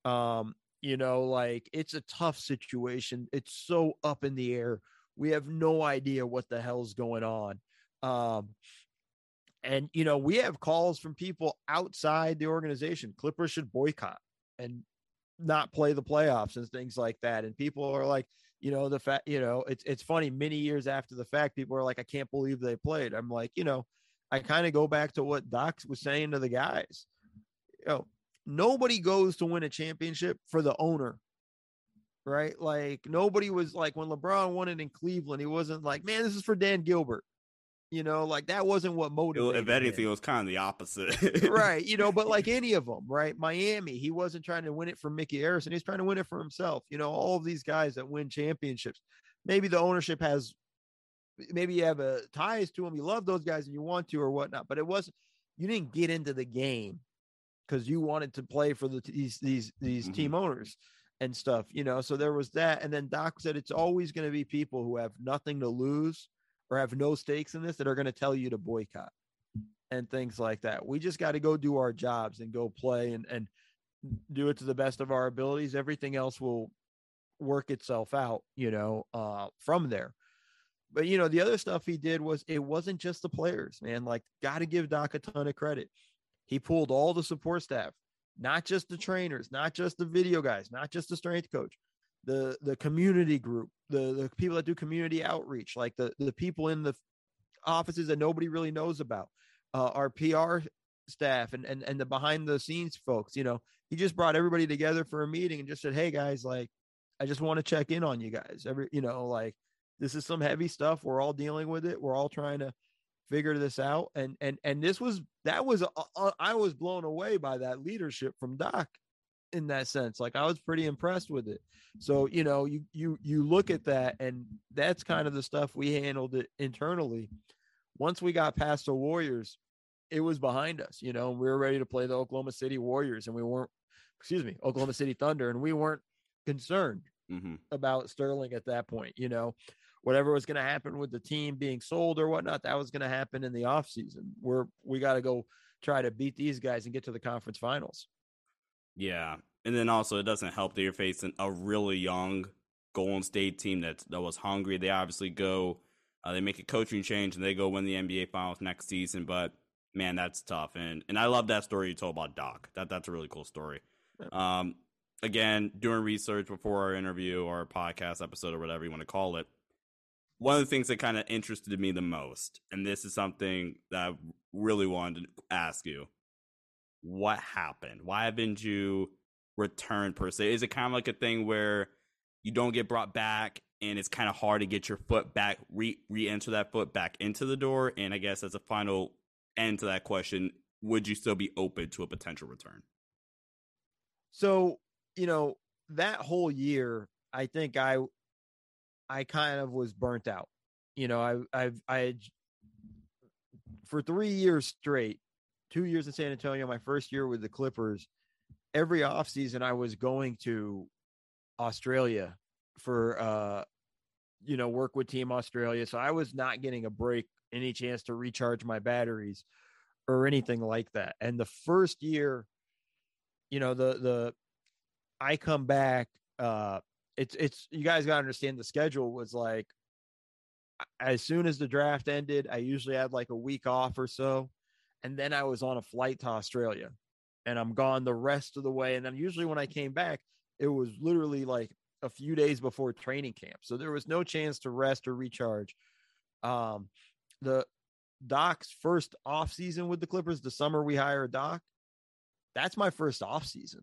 Um, you know, like it's a tough situation. It's so up in the air. We have no idea what the hell's going on. Um, and you know, we have calls from people outside the organization. Clippers should boycott and not play the playoffs and things like that. And people are like, you know, the fact, you know, it's it's funny. Many years after the fact, people are like, I can't believe they played. I'm like, you know, I kind of go back to what Doc was saying to the guys. You know, nobody goes to win a championship for the owner, right? Like nobody was like when LeBron won it in Cleveland, he wasn't like, man, this is for Dan Gilbert. You know, like that wasn't what motivated. if anything, him. it was kind of the opposite. right? You know, but like any of them, right? Miami, he wasn't trying to win it for Micky Arison. He's trying to win it for himself. You know, all of these guys that win championships. Maybe the ownership has, maybe you have a ties to them. You love those guys and you want to or whatnot. But it wasn't. You didn't get into the game because you wanted to play for the these these these Mhm. team owners and stuff. You know, so there was that. And then Doc said it's always going to be people who have nothing to lose or have no stakes in this that are going to tell you to boycott and things like that. We just got to go do our jobs and go play and and do it to the best of our abilities. Everything else will work itself out, you know, uh from there. But you know, the other stuff he did was it wasn't just the players, man. Like got to give Doc a ton of credit. He pulled all the support staff, not just the trainers, not just the video guys, not just the strength coach, the the community group, the the people that do community outreach, like the the people in the offices that nobody really knows about, uh, our PR staff and and and the behind the scenes folks. You know, he just brought everybody together for a meeting and just said, "Hey guys, like, I just want to check in on you guys. Every you know, like this is some heavy stuff. We're all dealing with it. We're all trying to." figure this out and and and this was that was uh, i was blown away by that leadership from doc in that sense like i was pretty impressed with it. So you know you you you look at that and that's kind of the stuff we handled it internally. Once we got past the warriors it was behind us you know we were ready to play the oklahoma city warriors and we weren't excuse me oklahoma city thunder and we weren't concerned hmm about sterling at that point you know. Whatever was going to happen with the team being sold or whatnot that was going to happen in the offseason we're we got to go try to beat these guys and get to the conference finals Yeah, and then also it doesn't help that you're facing a really young Golden State team that that was hungry. They obviously go, uh, they make a coaching change and they go win the NBA Finals next season. But man, that's tough. And and I love that story you told about Doc. That that's a really cool story. Um, again, doing research before our interview or podcast episode or whatever you want to call it. One of the things that kind of interested me the most, and this is something that I really wanted to ask you what happened? Why haven't you returned per se? Is it kind of like a thing where you don't get brought back and it's kind of hard to get your foot back, re enter that foot back into the door? And I guess as a final end to that question, would you still be open to a potential return? So, you know, that whole year, I think I I kind of was burnt out. You know, I I've I for three years straight, two years in San Antonio, my first year with the Clippers, every offseason I was going to Australia for uh you know work with team Australia. So I was not getting a break, any chance to recharge my batteries or anything like that. And the first year, you know, the the I come back, uh it's it's you guys gotta understand the schedule was like as soon as the draft ended, I usually had like a week off or so. And then I was on a flight to Australia and I'm gone the rest of the way. And then usually when I came back, it was literally like a few days before training camp. So there was no chance to rest or recharge. Um, the Doc's first off season with the Clippers, the summer we hired Doc, that's my first off season.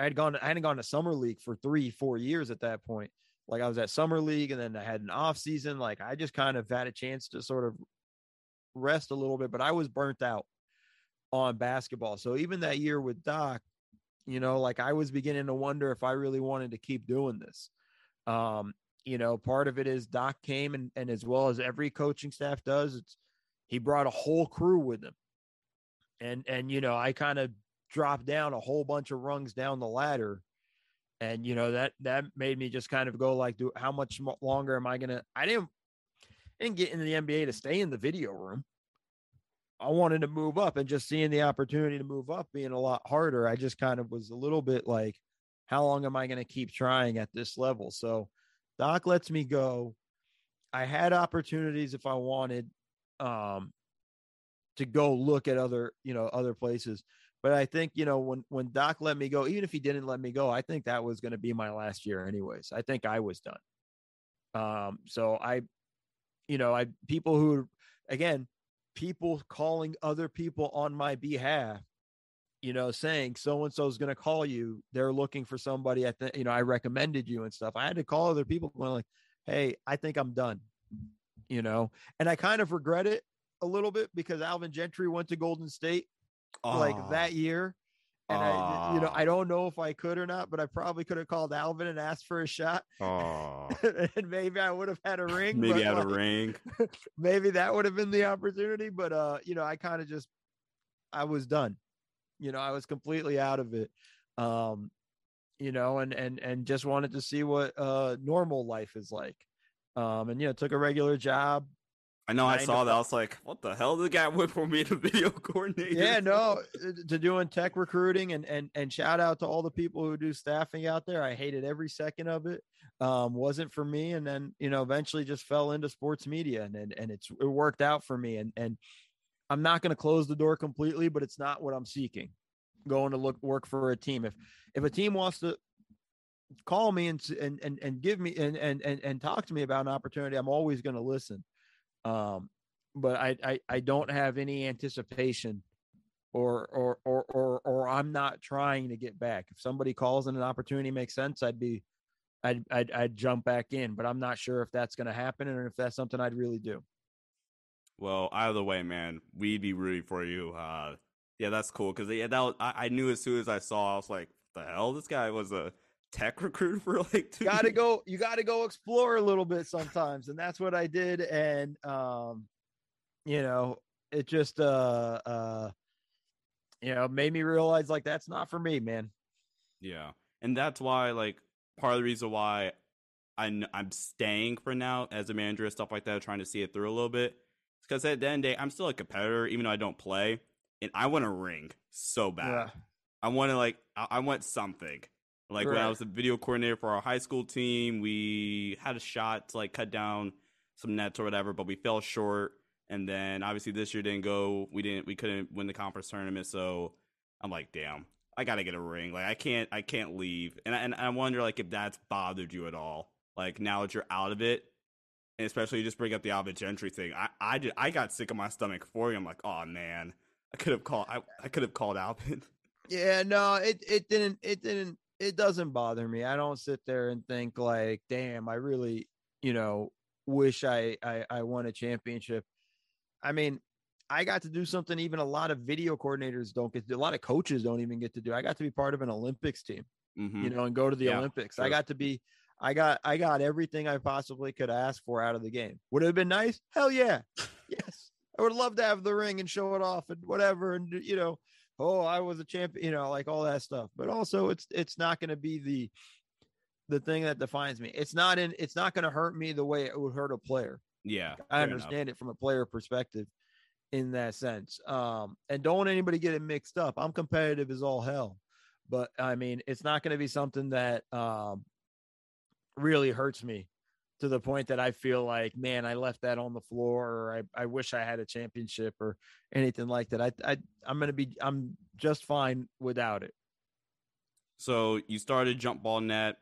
I had gone, I hadn't gone to summer league for three, four years at that point. Like I was at summer league and then I had an off season. Like I just kind of had a chance to sort of rest a little bit, but I was burnt out on basketball. So even that year with Doc, you know, like I was beginning to wonder if I really wanted to keep doing this. Um, you know, part of it is Doc came and, and as well as every coaching staff does, it's he brought a whole crew with him. And and you know, I kind of dropped down a whole bunch of rungs down the ladder. And you know, that that made me just kind of go like, do how much longer am I gonna I didn't Didn't get into the NBA to stay in the video room. I wanted to move up and just seeing the opportunity to move up being a lot harder. I just kind of was a little bit like, how long am I going to keep trying at this level? So Doc lets me go. I had opportunities if I wanted um, to go look at other, you know, other places. But I think, you know, when when Doc let me go, even if he didn't let me go, I think that was going to be my last year anyways. I think I was done. Um, so I, you know, I people who again, people calling other people on my behalf you know saying so and so is going to call you. They're looking for somebody at the you know i recommended you and stuff. I had to call other people going like hey i think i'm done you know? And i kind of regret it a little bit because alvin gentry went to golden state oh. like that year and I, you know, I don't know if I could or not, but I probably could have called Alvin and asked for a shot. Oh. and maybe I would have had a ring. Maybe had like, a ring. maybe that would have been the opportunity. But uh, you know, I kind of just I was done. You know, I was completely out of it. Um, you know, and and and just wanted to see what uh normal life is like. Um, and you know, took a regular job, I know I saw that. I was like, what the hell? Did the guy went for me to video coordinator. Yeah, no, uh, to doing tech recruiting and and and shout out to all the people who do staffing out there. I hated every second of it. Um, wasn't for me. And then, you know, eventually just fell into sports media and and, and it's it worked out for me. And and I'm not gonna close the door completely, but it's not what I'm seeking. Going to look work for a team. If if a team wants to call me and and and, and give me and, and and and talk to me about an opportunity, I'm always gonna listen. Um, but I, I, I don't have any anticipation or, or, or, or, or I'm not trying to get back. If somebody calls and an opportunity makes sense, I'd be, I'd, I'd, I'd jump back in, but I'm not sure if that's going to happen and if that's something I'd really do. Well, either way, man, we'd be rooting for you. Uh, yeah, that's cool. Cause yeah, that was, I, I knew as soon as I saw, I was like, the hell, this guy was a tech recruit for like two gotta go you gotta go explore a little bit sometimes and that's what i did and um you know it just uh uh you know made me realize like that's not for me man. Yeah and that's why like part of the reason why I'm, I'm staying for now as a manager and stuff like that trying to see it through a little bit because at the end of the day i'm still a competitor even though i don't play and i want a ring so bad. Yeah. i want to like I, I want something like right. when I was the video coordinator for our high school team, we had a shot to like cut down some nets or whatever, but we fell short. And then obviously this year didn't go. We didn't. We couldn't win the conference tournament. So I'm like, damn, I gotta get a ring. Like I can't. I can't leave. And I, and I wonder like if that's bothered you at all. Like now that you're out of it, and especially you just bring up the Alvin Gentry thing. I I did, I got sick of my stomach for you. I'm like, oh man, I could have called. I, I could have called Alvin. Yeah, no, it it didn't. It didn't. It doesn't bother me. I don't sit there and think like, damn, I really, you know, wish I I, I won a championship. I mean, I got to do something even a lot of video coordinators don't get to do. A lot of coaches don't even get to do. I got to be part of an Olympics team, mm-hmm. you know, and go to the yeah, Olympics. Sure. I got to be, I got, I got everything I possibly could ask for out of the game. Would it have been nice? Hell yeah. yes. I would love to have the ring and show it off and whatever. And, you know, oh, I was a champion, you know, like all that stuff. But also it's, it's not going to be the, the thing that defines me. It's not in, it's not going to hurt me the way it would hurt a player. Yeah. I understand enough. it from a player perspective in that sense. Um, and don't want anybody get it mixed up. I'm competitive as all hell, but I mean, it's not going to be something that um, really hurts me to the point that I feel like, man, I left that on the floor, or I, I wish I had a championship, or anything like that. I, I I'm going to be I'm just fine without it. So you started Jump Ball Net,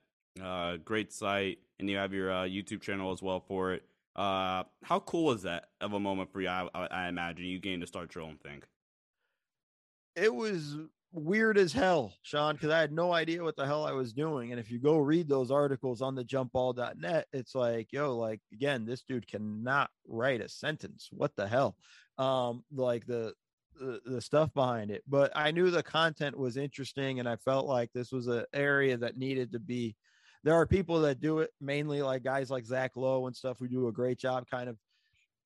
uh, great site, and you have your uh, YouTube channel as well for it. Uh, how cool was that of a moment for you? I, I, I imagine you getting to start your own thing. It was weird as hell, Sean, because I had no idea what the hell I was doing. And if you go read those articles on the jumpball.net, it's like, yo, like again, this dude cannot write a sentence. What the hell? Um, like the the, the stuff behind it. But I knew the content was interesting and I felt like this was an area that needed to be there are people that do it mainly like guys like Zach Lowe and stuff who do a great job kind of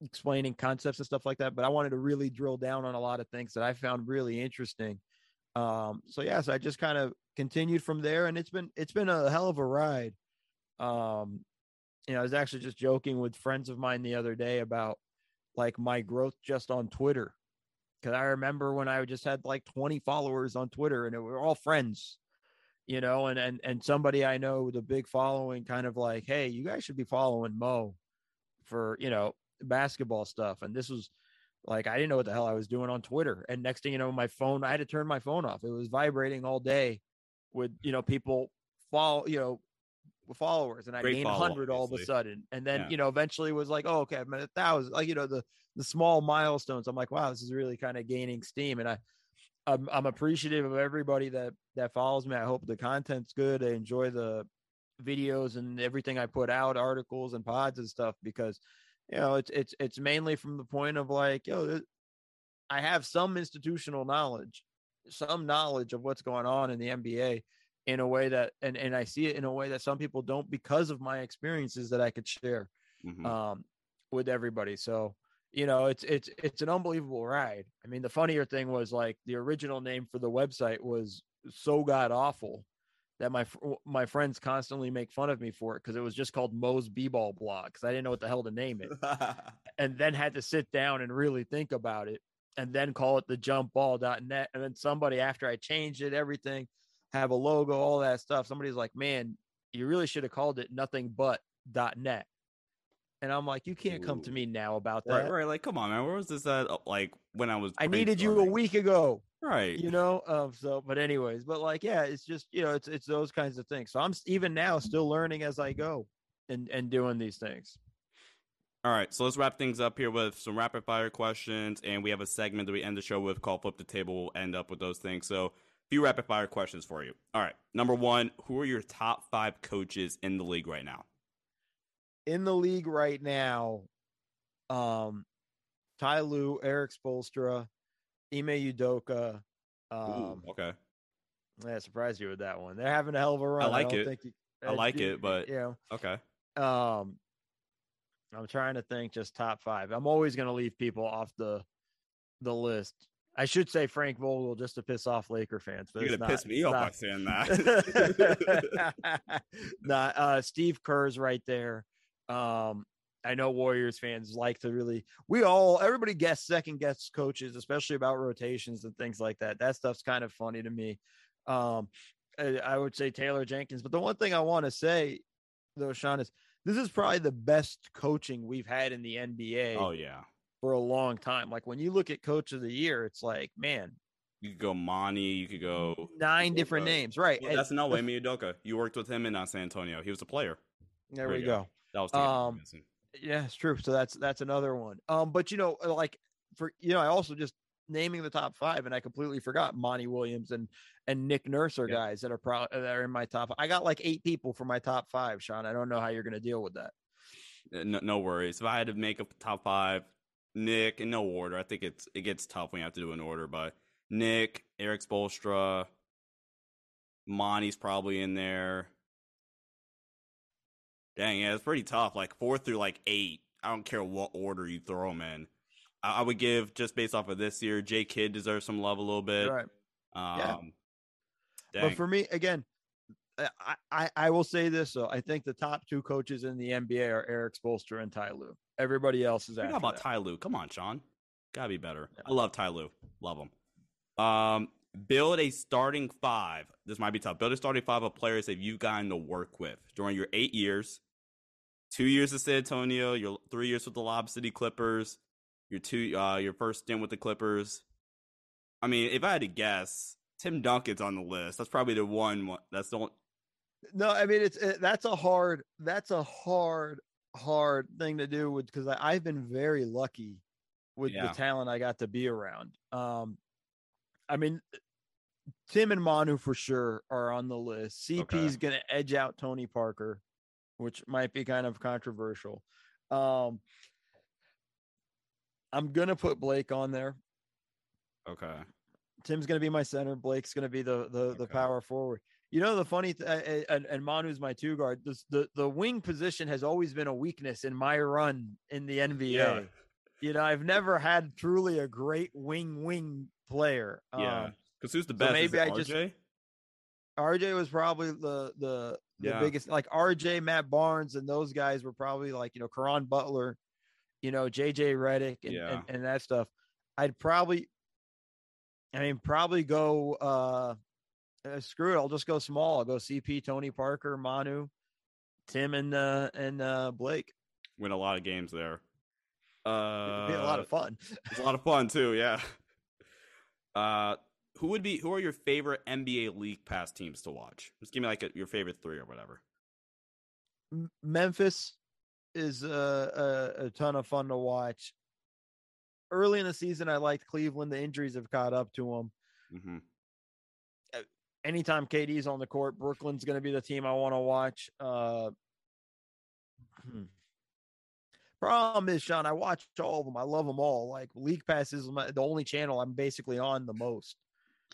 explaining concepts and stuff like that. But I wanted to really drill down on a lot of things that I found really interesting. Um, so yeah, so I just kind of continued from there and it's been it's been a hell of a ride. Um, you know, I was actually just joking with friends of mine the other day about like my growth just on Twitter. Cause I remember when I just had like 20 followers on Twitter and it were all friends you know, and and and somebody I know with a big following, kind of like, hey, you guys should be following Mo for you know basketball stuff. And this was like I didn't know what the hell I was doing on Twitter. And next thing you know, my phone, I had to turn my phone off. It was vibrating all day with you know people follow, you know, followers, and I Great gained hundred all of a sudden. And then yeah. you know, eventually was like, oh, okay, I'm at a thousand. Like you know, the the small milestones. I'm like, wow, this is really kind of gaining steam. And I I'm, I'm appreciative of everybody that that follows me. I hope the content's good. I enjoy the videos and everything I put out, articles and pods and stuff because you know it's it's it's mainly from the point of like yo, I have some institutional knowledge, some knowledge of what's going on in the NBA in a way that and and I see it in a way that some people don't because of my experiences that I could share mm-hmm. um, with everybody. So you know it's it's it's an unbelievable ride i mean the funnier thing was like the original name for the website was so god awful that my my friends constantly make fun of me for it because it was just called Mo's B-ball block because I didn't know what the hell to name it, and then had to sit down and really think about it, and then call it the jumpball.net, and then somebody after I changed it, everything, have a logo, all that stuff. Somebody's like, "Man, you really should have called it nothing but .net." And I'm like, you can't come to me now about that. Right, right. Like, come on, man. Where was this at? Uh, like when I was. I needed you a week ago. Right. You know. Um. So, but anyways, but like, yeah, it's just you know, it's it's those kinds of things. So I'm even now still learning as I go, and and doing these things. All right, so let's wrap things up here with some rapid fire questions, and we have a segment that we end the show with called "Flip the Table." We'll end up with those things. So, a few rapid fire questions for you. All right, number one, who are your top five coaches in the league right now? In the league right now, um, Ty Lue, Erik Spoelstra, Ime Udoka. Um, Ooh, okay. Yeah, surprised you with that one. They're having a hell of a run. I like I it. You, I like it, but you know, okay. Um, I'm trying to think just top five. I'm always going to leave people off the the list. I should say Frank Vogel just to piss off Laker fans. But You're gonna piss me off by saying that. not uh, Steve Kerr's right there. Um, I know Warriors fans like to really, we all, everybody guess second guess coaches, especially about rotations and things like that. That stuff's kind of funny to me. Um, I, I would say Taylor Jenkins, but the one thing I want to say though, Sean, is this is probably the best coaching we've had in the NBA. Oh yeah, for a long time. Like when you look at Coach of the Year, it's like, man, you could go Monty. You could go nine Udoka. different names, right? Well, that's no way. Udoka. You worked with him in uh, San Antonio. He was a player. There, there we go. go. That was um, yeah, it's true. So that's that's another one. Um, but you know, like for you know, I also just naming the top five, and I completely forgot Monty Williams and and Nick Nurse are yeah. guys that are pro that are in my top. I got like eight people for my top five, Sean. I don't know how you're going to deal with that. Uh, no, no worries. If I had to make a top five, Nick in no order. I think it's it gets tough when you have to do an order, but Nick, Erik Spoelstra, Monty's probably in there. Dang, yeah, it's pretty tough. Like four through like eight. I don't care what order you throw them in. I, I would give just based off of this year, J Kidd deserves some love a little bit. Right. Um, yeah. But for me, again, I, I, I will say this though. I think the top two coaches in the NBA are Erik Spoelstra and Ty Lue. Everybody else is. How about that. Ty Lue? Come on, Sean. Gotta be better. Yeah. I love Ty Lue. Love him. Um, build a starting five. This might be tough. Build a starting five of players that you've gotten to work with during your eight years. Two years at San Antonio. Your three years with the Lob City Clippers. Your two, uh, your first stint with the Clippers. I mean, if I had to guess, Tim Duncan's on the list. That's probably the one. That's the one. No, I mean it's it, that's a hard. That's a hard, hard thing to do with because I've been very lucky with yeah. the talent I got to be around. Um, I mean, Tim and Manu for sure are on the list. CP okay. is going to edge out Tony Parker, which might be kind of controversial. Um, I'm going to put Blake on there. Okay. Tim's going to be my center. Blake's going to be the the, okay. the power forward. You know the funny th- and, and Manu's my two guard. This, the the wing position has always been a weakness in my run in the NBA. Yeah. You know, I've never had truly a great wing wing player. Yeah, because um, who's the best? So maybe I just RJ was probably the the the yeah. biggest. Like RJ, Matt Barnes, and those guys were probably like you know Caron Butler, you know JJ Redick, and, yeah. and, and that stuff. I'd probably I mean, probably go uh, uh, screw it. I'll just go small. I'll go CP, Tony Parker, Manu, Tim, and uh, and uh, Blake. Win a lot of games there. Uh, It'd be a lot of uh, fun. It's a lot of fun too. Yeah. Uh, who would be? Who are your favorite NBA League Pass teams to watch? Just give me like a, your favorite three or whatever. Memphis is a, a, a ton of fun to watch early in the season, I liked Cleveland. The injuries have caught up to them. Mm-hmm. Uh, anytime KD's on the court, Brooklyn's going to be the team I want to watch. Uh, hmm. Problem is, Sean, I watch all of them. I love them all. Like League Pass is my, the only channel I'm basically on the most.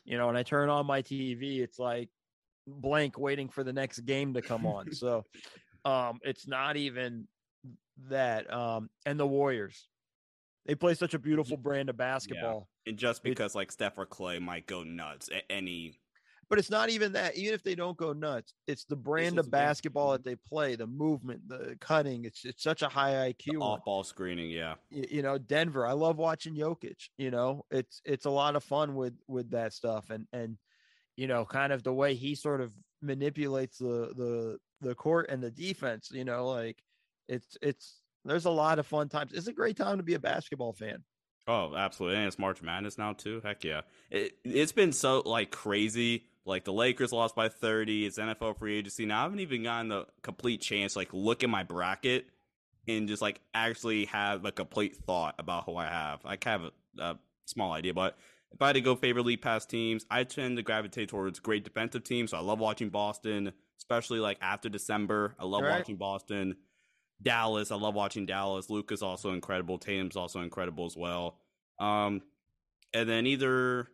You know, and I turn on my TV, it's like blank waiting for the next game to come on. so um it's not even that. Um and the Warriors. They play such a beautiful brand of basketball. Yeah. And just because like Steph or Clay might go nuts at any but it's not even that. Even if they don't go nuts, it's the brand it's of basketball that they play, the movement, the cutting. It's it's such a high IQ. Off ball screening, yeah. You, you, know, Denver. I love watching Jokic. You know, it's it's a lot of fun with with that stuff, and and you know, kind of the way he sort of manipulates the the the court and the defense. You know, like it's it's there's a lot of fun times. It's a great time to be a basketball fan. Oh, absolutely. And it's March Madness now too. Heck yeah. It it's been so like crazy. Like the Lakers lost by 30. It's NFL free agency. Now I haven't even gotten the complete chance like look at my bracket and just like actually have a complete thought about who I have. I have a, a small idea, but if I had to go favorite league pass teams, I tend to gravitate towards great defensive teams. So I love watching Boston, especially like after December. I love right. watching Boston. Dallas, I love watching Dallas. Luka's also incredible. Tatum's also incredible as well. Um, and then either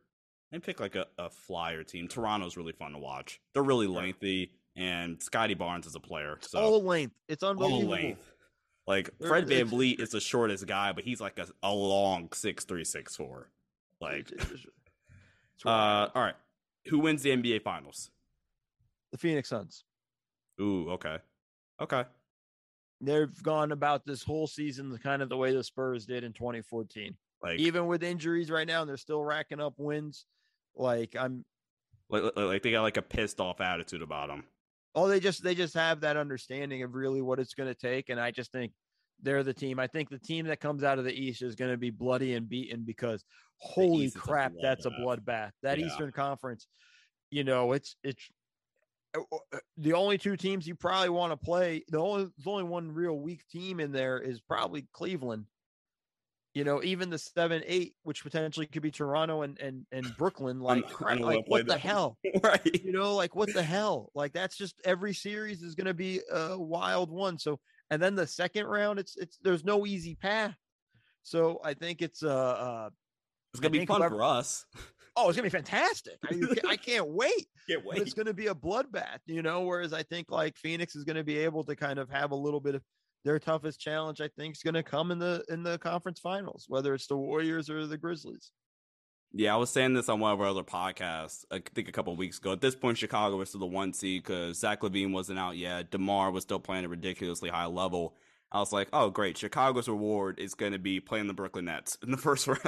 and pick like a, a flyer team. Toronto's really fun to watch. They're really lengthy, and Scottie Barnes is a player. So all length. It's unbelievable. All length. Like Fred Van VanVleet is the shortest guy, but he's like a, a long six three six four. Like, uh, all right. Who wins the NBA Finals? The Phoenix Suns. Ooh, okay, okay they've gone about this whole season kind of the way the Spurs did in 2014. Like even with injuries right now, and they're still racking up wins. Like I'm like, like they got like a pissed off attitude about them. Oh, they just they just have that understanding of really what it's going to take, and I just think they're the team. I think the team that comes out of the East is going to be bloody and beaten because holy crap, a that's a bloodbath. That yeah. Eastern Conference, you know, it's it's uh, uh, the only two teams you probably want to play, the only there's only one real weak team in there is probably Cleveland. You know, even the seven, eight, which potentially could be Toronto and and and Brooklyn, like, like what the hell, right? You know, like what the hell? Like that's just every series is going to be a wild one. So, and then the second round, it's it's there's no easy path. So I think it's uh, uh it's gonna be fun whoever, for us. Oh, it's gonna be fantastic! I, I can't wait. Can't wait. But it's gonna be a bloodbath, you know. Whereas I think like Phoenix is gonna be able to kind of have a little bit of their toughest challenge. I think is gonna come in the in the conference finals, whether it's the Warriors or the Grizzlies. Yeah, I was saying this on one of our other podcasts. I think a couple weeks ago. At this point, Chicago was still the one seed because Zach LaVine wasn't out yet. Demar was still playing at a ridiculously high level. I was like, oh great, Chicago's reward is going to be playing the Brooklyn Nets in the first round.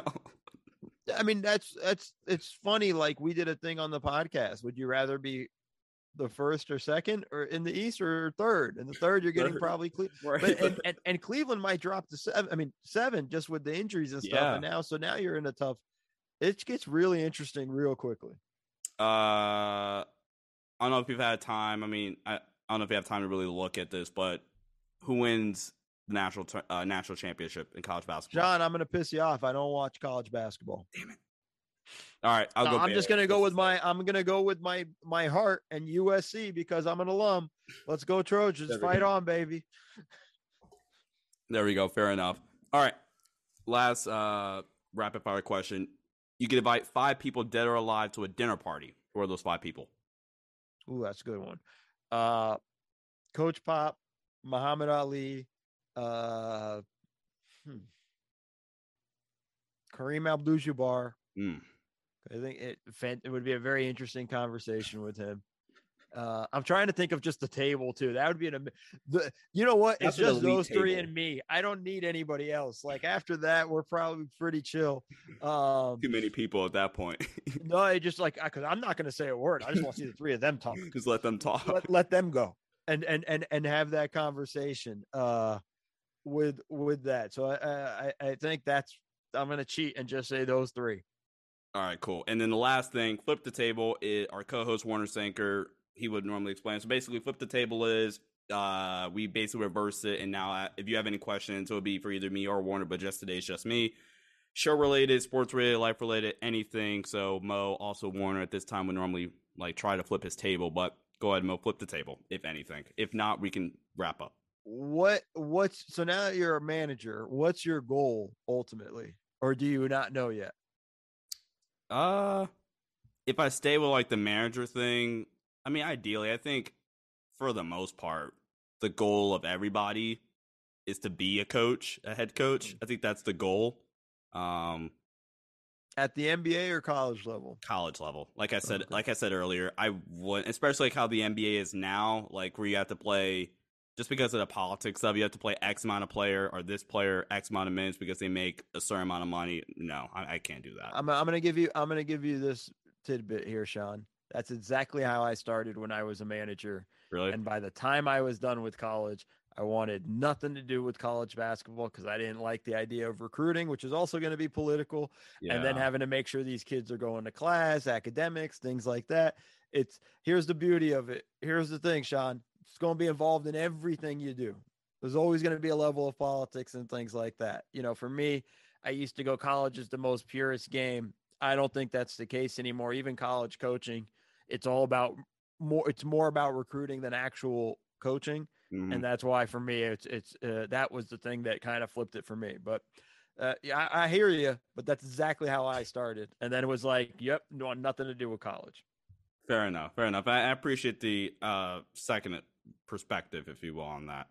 I mean, that's that's it's funny. Like we did a thing on the podcast. Would you rather be the first or second, or in the East, or third? And the third, you're getting probably Cle- right. but, and, and, and Cleveland might drop to seven. I mean, seven just with the injuries and stuff. Yeah. And now, so now you're in a tough. It gets really interesting real quickly. Uh, I don't know if you've had time. I mean, I, I don't know if you have time to really look at this, but who wins the national uh, national championship in college basketball. John, I'm going to piss you off. I don't watch college basketball. Damn it. All right, I'll go. I'm just going to go with my. I'm to go with my my heart and USC because I'm an alum. Let's go Trojans! Fight go. on, baby. There we go. Fair enough. All right. Last uh, rapid fire question: You can invite five people, dead or alive, to a dinner party. Who are those five people? Ooh, that's a good one. Uh, Coach Pop, Muhammad Ali, uh, hmm. Kareem Abdul-Jabbar. Mm. I think it it would be a very interesting conversation with him. Uh, I'm trying to think of just the table too. That would be an the you know what? That's it's just those three and me. I don't need anybody else. Like after that, we're probably pretty chill. Um, Too many people at that point. no, I just like because I'm not going to say a word. I just want to see the three of them talk. Just let them talk. Let, let them go and and and and have that conversation. Uh, with with that. So I I, I think that's I'm gonna cheat and just say those three. All right, cool. And then the last thing, flip the table. It, our co-host Warner Sanker, he would normally explain. So basically, flip the table is uh, we basically reverse it, and now uh, if you have any questions, it'll be for either me or Warner. But just today, it's just me. Show related, sports related, life related, anything. So Mo, also Warner, at this time would normally like try to flip his table, but go ahead, Mo, flip the table if anything. If not, we can wrap up what what's so now you're a manager what's your goal ultimately or do you not know yet uh if i stay with like the manager thing i mean ideally i think for the most part the goal of everybody is to be a coach a head coach mm. i think that's the goal um at the NBA or college level? College level. Like I said, okay. like I said earlier, I would, especially like how the NBA is now, like where you have to play just because of the politics of you have to play X amount of player or this player X amount of minutes because they make a certain amount of money. No, I, I can't do that. I'm, I'm gonna give you I'm gonna give you this tidbit here, Sean. That's exactly how I started when I was a manager. Really? And by the time I was done with college, I wanted nothing to do with college basketball because I didn't like the idea of recruiting, which is also going to be political, yeah. and then having to make sure these kids are going to class, academics, things like that. It's here's the beauty of it. Here's the thing, Sean. It's going to be involved in everything you do. There's always going to be a level of politics and things like that. You know, for me, I used to go college is the most purest game. I don't think that's the case anymore. Even college coaching, it's all about more. It's more about recruiting than actual coaching, mm-hmm. and that's why for me, it's it's uh, that was the thing that kind of flipped it for me. But uh, yeah, I, I, hear you, but that's exactly how I started, and then it was like, yep, no, nothing to do with college. Fair enough. Fair enough. I, I appreciate the uh, second perspective, if you will, on that.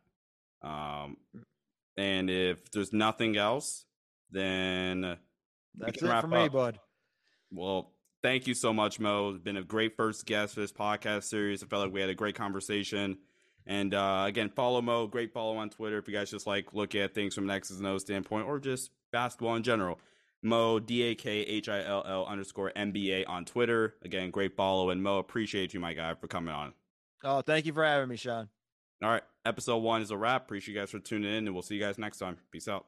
Um, and if there's nothing else, then that's it for me, up. bud. Well, thank you so much, Mo. It's been a great first guest for this podcast series. I felt like we had a great conversation. And uh, again, follow Mo. Great follow on Twitter if you guys just like look at things from an X's and O standpoint or just basketball in general. Mo D A K H I L L underscore NBA on Twitter. Again, great follow. And Mo, appreciate you, my guy, for coming on. Oh, thank you for having me, Sean. All right. Episode one is a wrap. Appreciate you guys for tuning in, and we'll see you guys next time. Peace out.